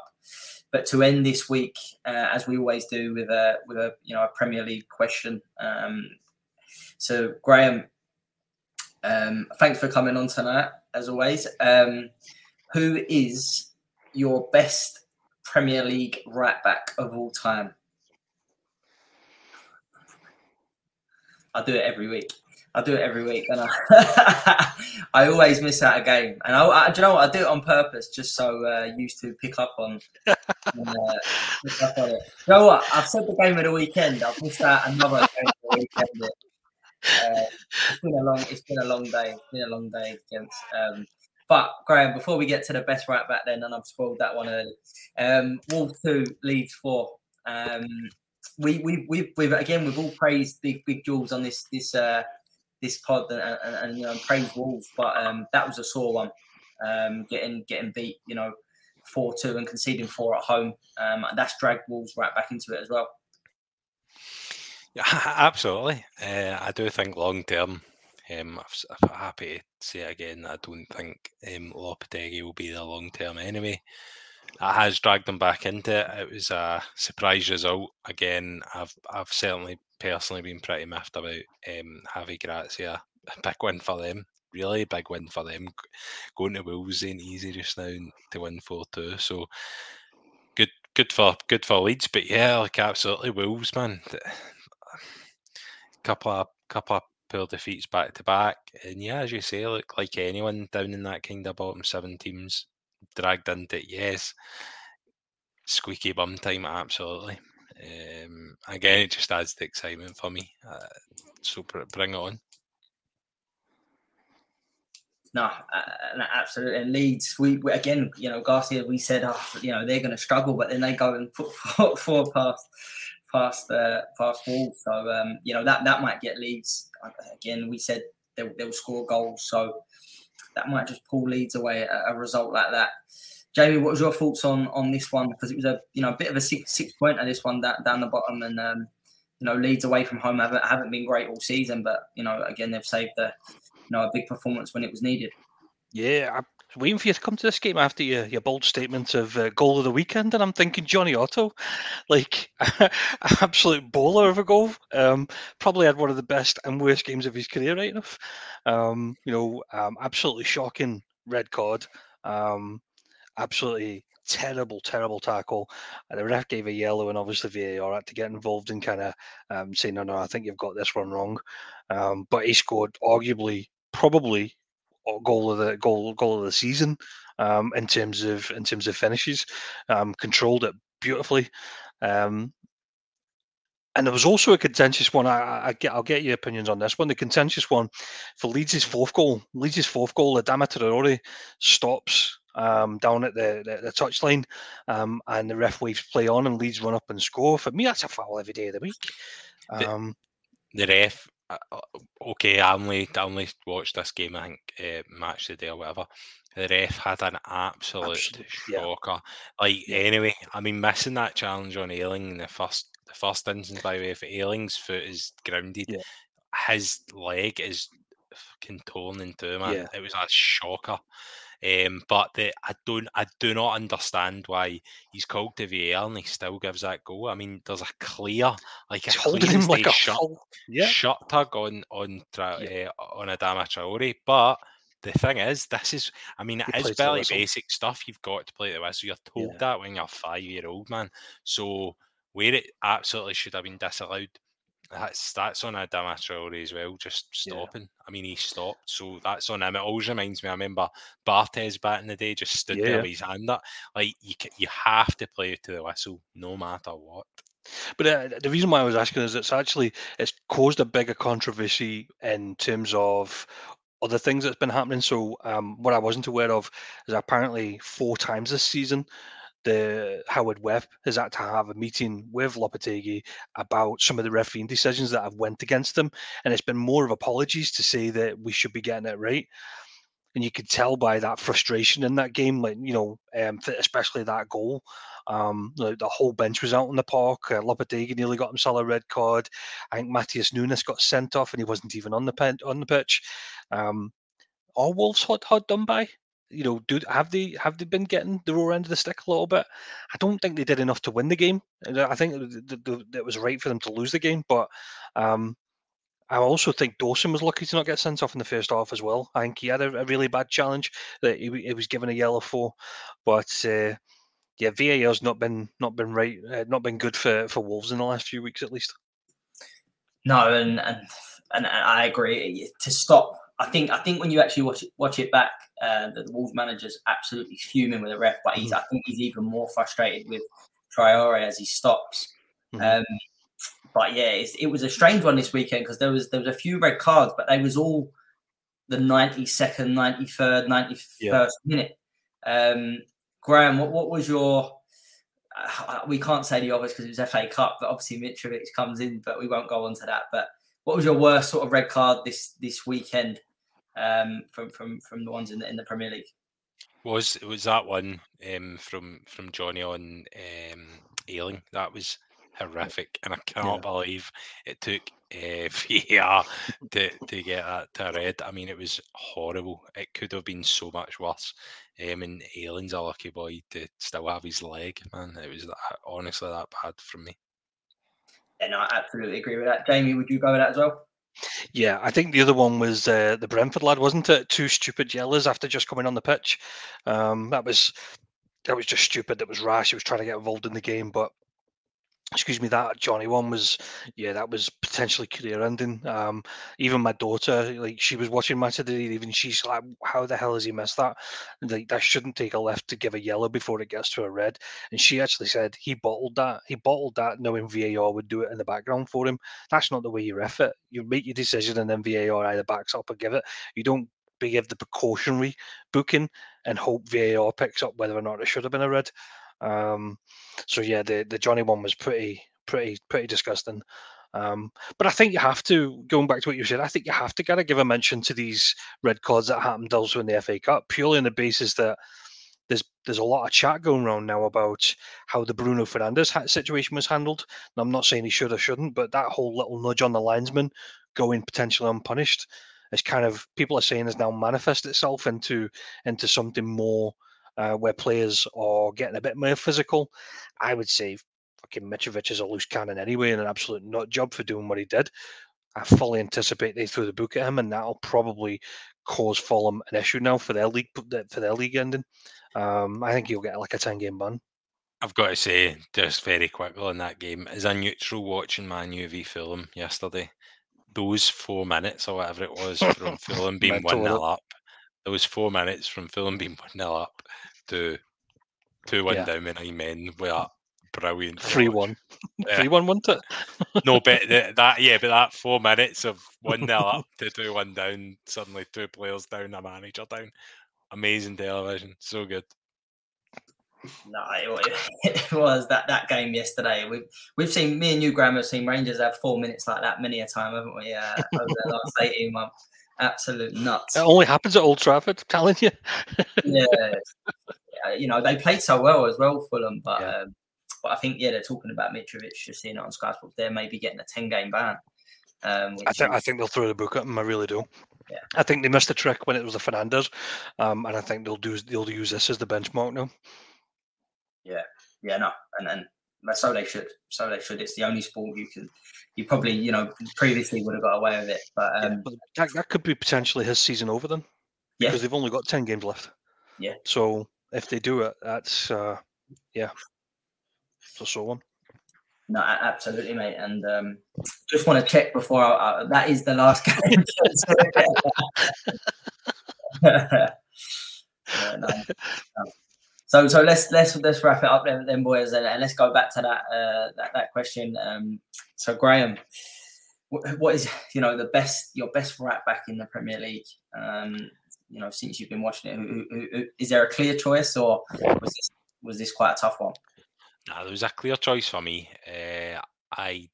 But to end this week, uh, as we always do, with a with a you know a Premier League question. Um, so, Graham, um, thanks for coming on tonight, as always. Um, who is your best Premier League right back of all time? I do it every week. I do it every week, and I, I always miss out a game. And I, I, do you know what? I do it on purpose, just so uh, used to pick up on. uh, pick up on it. You know what? I've said the game of the weekend. I've missed out another game of the weekend. Uh, it's been a long. It's been a long day. It's been a long day, gents. Um, but Graham, before we get to the best right back, then, and I've spoiled that one early. Um, Wolves two, Leeds four. Um, we we we we've again we've all praised big big Jules on this this uh this pod and, and, and you know praised Wolves, but um that was a sore one. Um, getting getting beat, you know, four two and conceding four at home. Um, that's dragged Wolves right back into it as well. Yeah, absolutely. Uh, I do think long term, um, I'm happy to say again, I don't think um, Lopetegui will be the long term anyway that has dragged them back into it. It was a surprise result. Again, I've I've certainly personally been pretty miffed about um, Javi Gracia. A big win for them. Really big win for them. Going to Wolves ain't easy just now to win four two. So good good for good for Leeds. But yeah, like absolutely Wolves, man. Couple of couple of defeats back to back. And yeah, as you say, look like anyone down in that kind of bottom seven teams dragged into it, yes. squeaky bum time, absolutely. Um, again, it just adds the excitement for me. Uh, so bring it on. No, uh, absolutely. And Leeds, we, we, again, you know, Garcia, we said, oh, you know, they're going to struggle, but then they go and put four, four past past the past Wolves. So um, you know that that might get Leeds. Again, we said they'll, they'll score goals, so that might just pull Leeds away a, a result like that. Jamie, what was your thoughts on on this one? Because it was a you know a bit of a six six pointer this one that, down the bottom, and um, you know Leeds away from home haven't haven't been great all season, but you know again they've saved the you know a big performance when it was needed. Yeah, waiting for you to come to this game after your, your bold statement of uh, goal of the weekend, and I'm thinking Jonny Otto, like absolute bowler of a goal. Um, probably had one of the best and worst games of his career, right enough. Um, you know, um, absolutely shocking red card. Um, absolutely terrible, terrible tackle. And the ref gave a yellow, and obviously VAR had to get involved and kind of um, say, no, no, I think you've got this one wrong. Um, but he scored arguably, probably goal of the goal goal of the season um, in terms of in terms of finishes. Um, controlled it beautifully. Um, and there was also a contentious one. I, I, get, I'll get your opinions on this one. The contentious one for Leeds' fourth goal. Leeds' fourth goal, Adama Traore stops um, down at the, the, the touchline, um, and the ref waves play on, and Leeds run up and score. For me, that's a foul every day of the week. Um, the, the ref, okay, I only I only watched this game. I think uh, match the day or whatever. The ref had an absolute, absolute shocker. Yeah. Like yeah. anyway, I mean, missing that challenge on Ayling in the first the first instance, by the way, if Ayling's foot is grounded, yeah. his leg is fucking torn in two, man. It was a shocker. Um, but the, I don't, I do not understand why he's called to VAR and he still gives that goal. I mean, there's a clear, like he's a holding him like a shut, yeah. shut tug on on yeah. uh, on Adama Traore, but the thing is, this is, I mean, it is very basic stuff. You've got to play the whistle. You're told yeah. that when you're five year old, man. So, where it absolutely should have been disallowed, that's that's on Adama Traore as well, just stopping. Yeah. I mean, he stopped, so that's on him. It always reminds me. I remember Barthez back in the day just stood yeah. there with his hand up. Like you, you have to play to the whistle, no matter what. But uh, the reason why I was asking is it's actually it's caused a bigger controversy in terms of other things that's been happening. So um, what I wasn't aware of is apparently four times this season the Howard Webb has had to have a meeting with Lopetegui about some of the refereeing decisions that have went against them, and it's been more of apologies to say that we should be getting it right. And you could tell by that frustration in that game, like you know, um, especially that goal. Um, the, the, whole bench was out in the park. Uh, Lopetegui nearly got himself a red card. I think Matheus Nunes got sent off, and he wasn't even on the pen, on the pitch. Um, are Wolves hot hot done by? You know, do have they have they been getting the raw end of the stick a little bit? I don't think they did enough to win the game. I think it was right for them to lose the game, but um, I also think Dawson was lucky to not get sent off in the first half as well. I think he had a, a really bad challenge that he, he, was given a yellow for, but uh, yeah, VAR's not been not been right, uh, not been good for for Wolves in the last few weeks at least. No, and and and I agree. To stop I think I think when you actually watch it, watch it back, uh, the, the Wolves manager's absolutely fuming with the ref, but he's mm-hmm. I think he's even more frustrated with Traore as he stops. Mm-hmm. Um, but yeah, it was a strange one this weekend because there was there was a few red cards, but they was all the ninety second, ninety third, ninety first minute. Um, Graham, what, what was your? Uh, we can't say the obvious because it was FA Cup, but obviously Mitrovic comes in, but we won't go on to that. But what was your worst sort of red card this this weekend um, from from from the ones in the in the Premier League? Was was that one um, from from Jonny on um, Ayling? That was horrific, and I cannot yeah. believe it took uh, VAR to to get that to red. I mean, it was horrible. It could have been so much worse. Um, and Ayling's a lucky boy to still have his leg, man. It was that, honestly that bad from me. And I absolutely agree with that. Jamie, would you go with that as well? Yeah, I think the other one was uh, the Brentford lad, wasn't it? Two stupid yellows after just coming on the pitch. Um, that was that was just stupid. That was rash. He was trying to get involved in the game, but excuse me, that Jonny one was, yeah, that was potentially career ending. Um, even my daughter, like she was watching match of the day, even she's like, how the hell has he missed that? Like that shouldn't take a left to give a yellow before it gets to a red. And she actually said he bottled that. He bottled that, knowing VAR would do it in the background for him. That's not the way you ref it. You make your decision and then VAR either backs up or give it. You don't give the precautionary booking and hope VAR picks up whether or not it should have been a red. Um, so yeah, the the Jonny one was pretty pretty pretty disgusting. Um, but I think you have to, going back to what you said, I think you have to kind of give a mention to these red cards that happened also in the FA Cup, purely on the basis that there's there's a lot of chat going around now about how the Bruno Fernandes situation was handled. And I'm not saying he should or shouldn't, but that whole little nudge on the linesman going potentially unpunished is kind of people are saying has now manifest itself into into something more uh, where players are getting a bit more physical. I would say fucking Mitrovic is a loose cannon anyway and an absolute nut job for doing what he did. I fully anticipate they threw the book at him, and that'll probably cause Fulham an issue now for their league for their league ending. Um, I think he'll get like a ten game ban. I've got to say, just very quickly in that game, as a neutral watching Man U v Fulham yesterday, those four minutes or whatever it was from Fulham being one 0 up, those four minutes from Fulham being one 0 up to two one yeah. down and nine men were brilliant. Three one. Three one, wasn't it? no, but that yeah, but that four minutes of one 0 up to two one down, suddenly two players down, a manager down. Amazing television, so good. No, it, it, was that that game yesterday. We've we've seen me and you, Graham, have seen Rangers have four minutes like that many a time, haven't we? Uh, over the last eighteen months, absolute nuts. It only happens at Old Trafford, I'm telling you. yeah, you know they played so well as well, Fulham, but yeah. um, but I think yeah, they're talking about Mitrovic just seeing it on Sky Sports. They're maybe getting a ten game ban. Um, I think is... I think they'll throw the book at him. I really do. Yeah. I think they missed the trick when it was the Fernandes, um, and I think they'll do they'll use this as the benchmark now. Yeah, yeah, no, and and so they should. So they should. It's the only sport you can. You probably, you know, previously would have got away with it, but, um, yeah, but that, that could be potentially his season over then. Yeah, because they've only got ten games left. Yeah. So if they do it, that's uh, yeah, for so on. No, absolutely, mate. And um, just want to check before I, I, that is the last game. yeah, no, no. So, so let's let's let's wrap it up then, then boys, and, and let's go back to that uh, that, that question. Um, so, Graham, what, is you know the best your best right back in the Premier League? Um, you know, since you've been watching it, who, who, who, is there a clear choice, or was this was this quite a tough one? No, there was a clear choice for me. Uh, I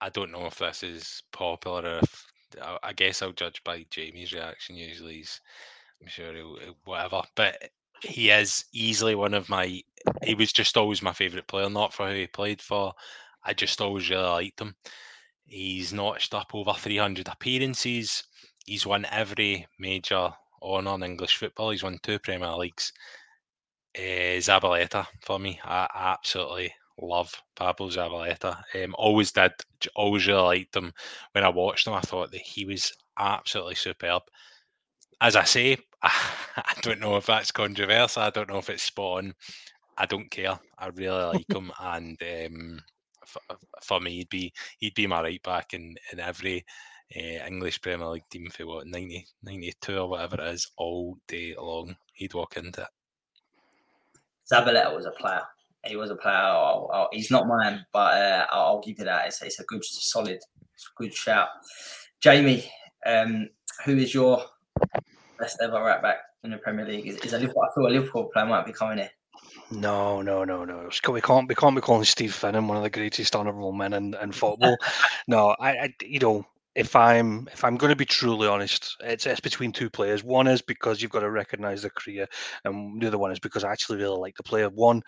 I don't know if this is popular. If I, I guess I'll judge by Jamie's reaction. Usually, he's I'm sure he'll, whatever. But he is easily one of my. He was just always my favourite player, not for who he played for. I just always really liked him. He's notched up over 300 appearances. He's won every major honour in English football. He's won two Premier Leagues. Uh, Zabaleta for me. I absolutely love Pablo Zabaleta. Um, always did. Always really liked him. When I watched him, I thought that he was absolutely superb. As I say, I don't know if that's controversial. I don't know if it's spot on. I don't care. I really like him, and um, for, for, me, he'd be he'd be my right back in in every uh, English Premier League team for what 90, 92 or whatever it is all day long. He'd walk into it. Zabaleta was a player. He was a player. I'll, I'll, he's not mine, but uh, I'll, I'll, give you that. It's, it's a good, solid, good shout. Jamie, um, who is your best ever right back in the Premier League. Is, is a Liverpool, I feel a Liverpool player might be coming here. No, no, no, no. We can't we can't be calling Steve Finnan one of the greatest honourable men in, in football. no, I, I, you know, if I'm if I'm going to be truly honest, it's it's between two players. One is because you've got to recognise the career, and the other one is because I actually really like the player. One,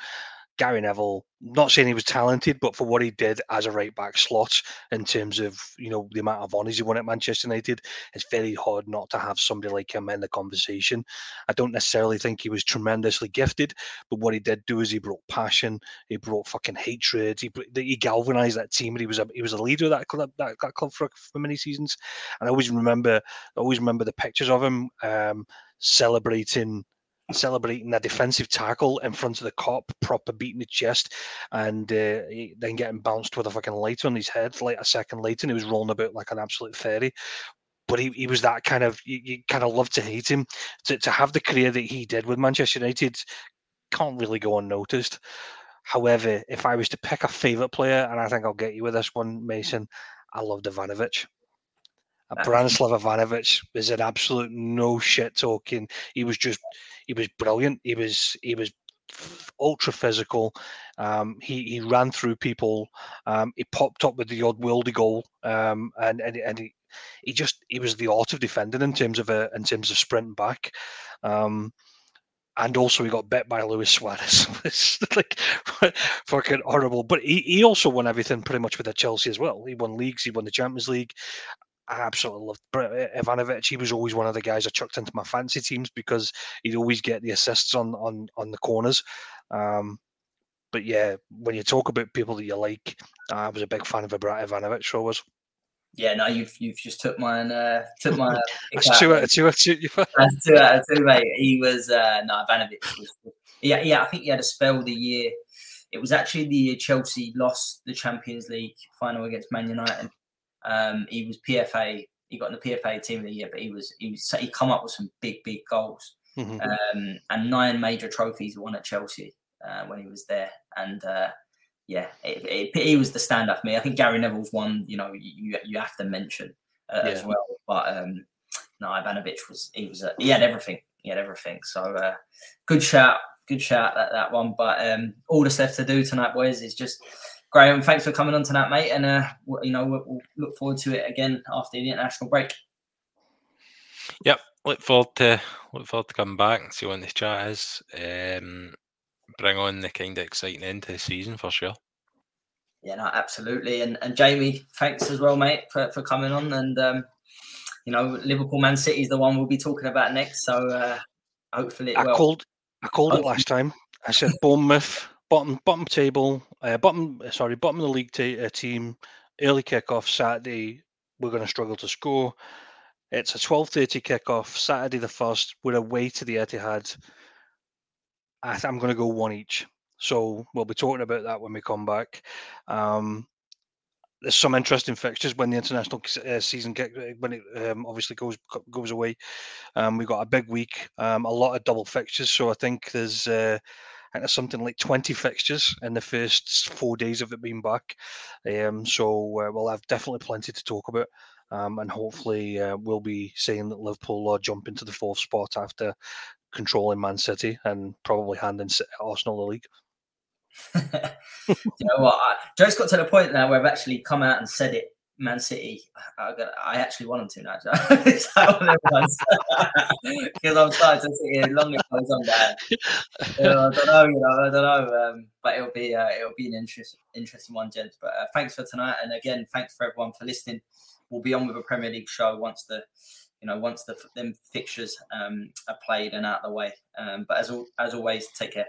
Gary Neville, not saying he was talented, but for what he did as a right back slot in terms of you know the amount of honours he won at Manchester United, it's very hard not to have somebody like him in the conversation. I don't necessarily think he was tremendously gifted, but what he did do is he brought passion, he brought fucking hatred, he he galvanised that team, and he was a he was a leader of that club that, that club for, for many seasons. And I always remember I always remember the pictures of him um, celebrating celebrating a defensive tackle in front of the Kop, proper beating the chest, and uh, then getting bounced with a fucking light on his head like a second later, and he was rolling about like an absolute fairy. But he, he was that kind of you, you kind of love to hate him. To to have the career that he did with Manchester United can't really go unnoticed. However, if I was to pick a favourite player, and I think I'll get you with this one, Mason, I loved Ivanovic. Branislav Ivanovic was an absolute no shit talking. He was just, he was brilliant. He was, he was ultra physical. Um, he he ran through people. Um, he popped up with the odd worldy goal, um, and and and he, he just he was the art of defending in terms of a in terms of sprinting back. Um, and also he got bit by Luis Suarez. it's like fucking horrible. But he, he also won everything pretty much with the Chelsea as well. He won leagues, he won the Champions League. I absolutely loved Ivanovic. He was always one of the guys I chucked into my fancy teams because he'd always get the assists on on on the corners. Um, but yeah, when you talk about people that you like, I was a big fan of Ivanovic. So was. Yeah, no, you've you've just took mine. Uh, took my. That's two out of two. That's two out of two, mate. He was uh, no Ivanovic was. Yeah, yeah. I think he had a spell the year. It was actually the year Chelsea lost the Champions League final against Man United. Um, he was PFA. He got in the PFA team of the year, but he was he was he come up with some big big goals mm-hmm. um, and nine major trophies won at Chelsea uh, when he was there. And uh, yeah, it, it, he was the stand up for me. I think Gary Neville's one. You know, you you have to mention uh, yeah. as well. But um, no, Ivanovic was he was he had everything. He had everything. So uh, good shout, good shout that that one. But um, all that's left to do tonight, boys, is just Graham, thanks for coming on tonight, mate. And uh, you know, we'll, we'll, look forward to it again after the international break. Yep, look forward to look forward to coming back and see what this chat is. Um, bring on the kind of exciting end to the season for sure. Yeah, no, absolutely. And and Jamie, thanks as well, mate, for, for coming on. And um, you know, Liverpool Man City is the one we'll be talking about next. So uh, hopefully, I called I called hopefully. it last time. I said Bournemouth bottom bottom table, uh, bottom sorry, bottom of the league t- uh, team. Early kickoff Saturday. We're going to struggle to score. It's a twelve thirty kickoff Saturday the first. We're away to the Etihad. I I'm going to go one each. So we'll be talking about that when we come back. Um, there's some interesting fixtures when the international uh, season get, uh, when it um, obviously goes goes away. Um, we've got a big week, um, a lot of double fixtures. So I think there's uh, I think there's something like 20 fixtures in the first four days of it being back. Um, so uh, we'll have definitely plenty to talk about. Um, and hopefully uh, we'll be saying that Liverpool will jump into the fourth spot after controlling Man City and probably handing Arsenal the league. you know what? Joe's got to the point now where I've actually come out and said it Man City, I, I actually want them to now. Because I'm starting to see it long it goes on. You know, I don't know, you know, I don't know. Um, but it'll be uh, it'll be an interest, interesting one, gents. But uh, thanks for tonight, and again, thanks for everyone for listening. We'll be on with a Premier League show once the you know once the them fixtures um, are played and out of the way. Um, but as as always, take care.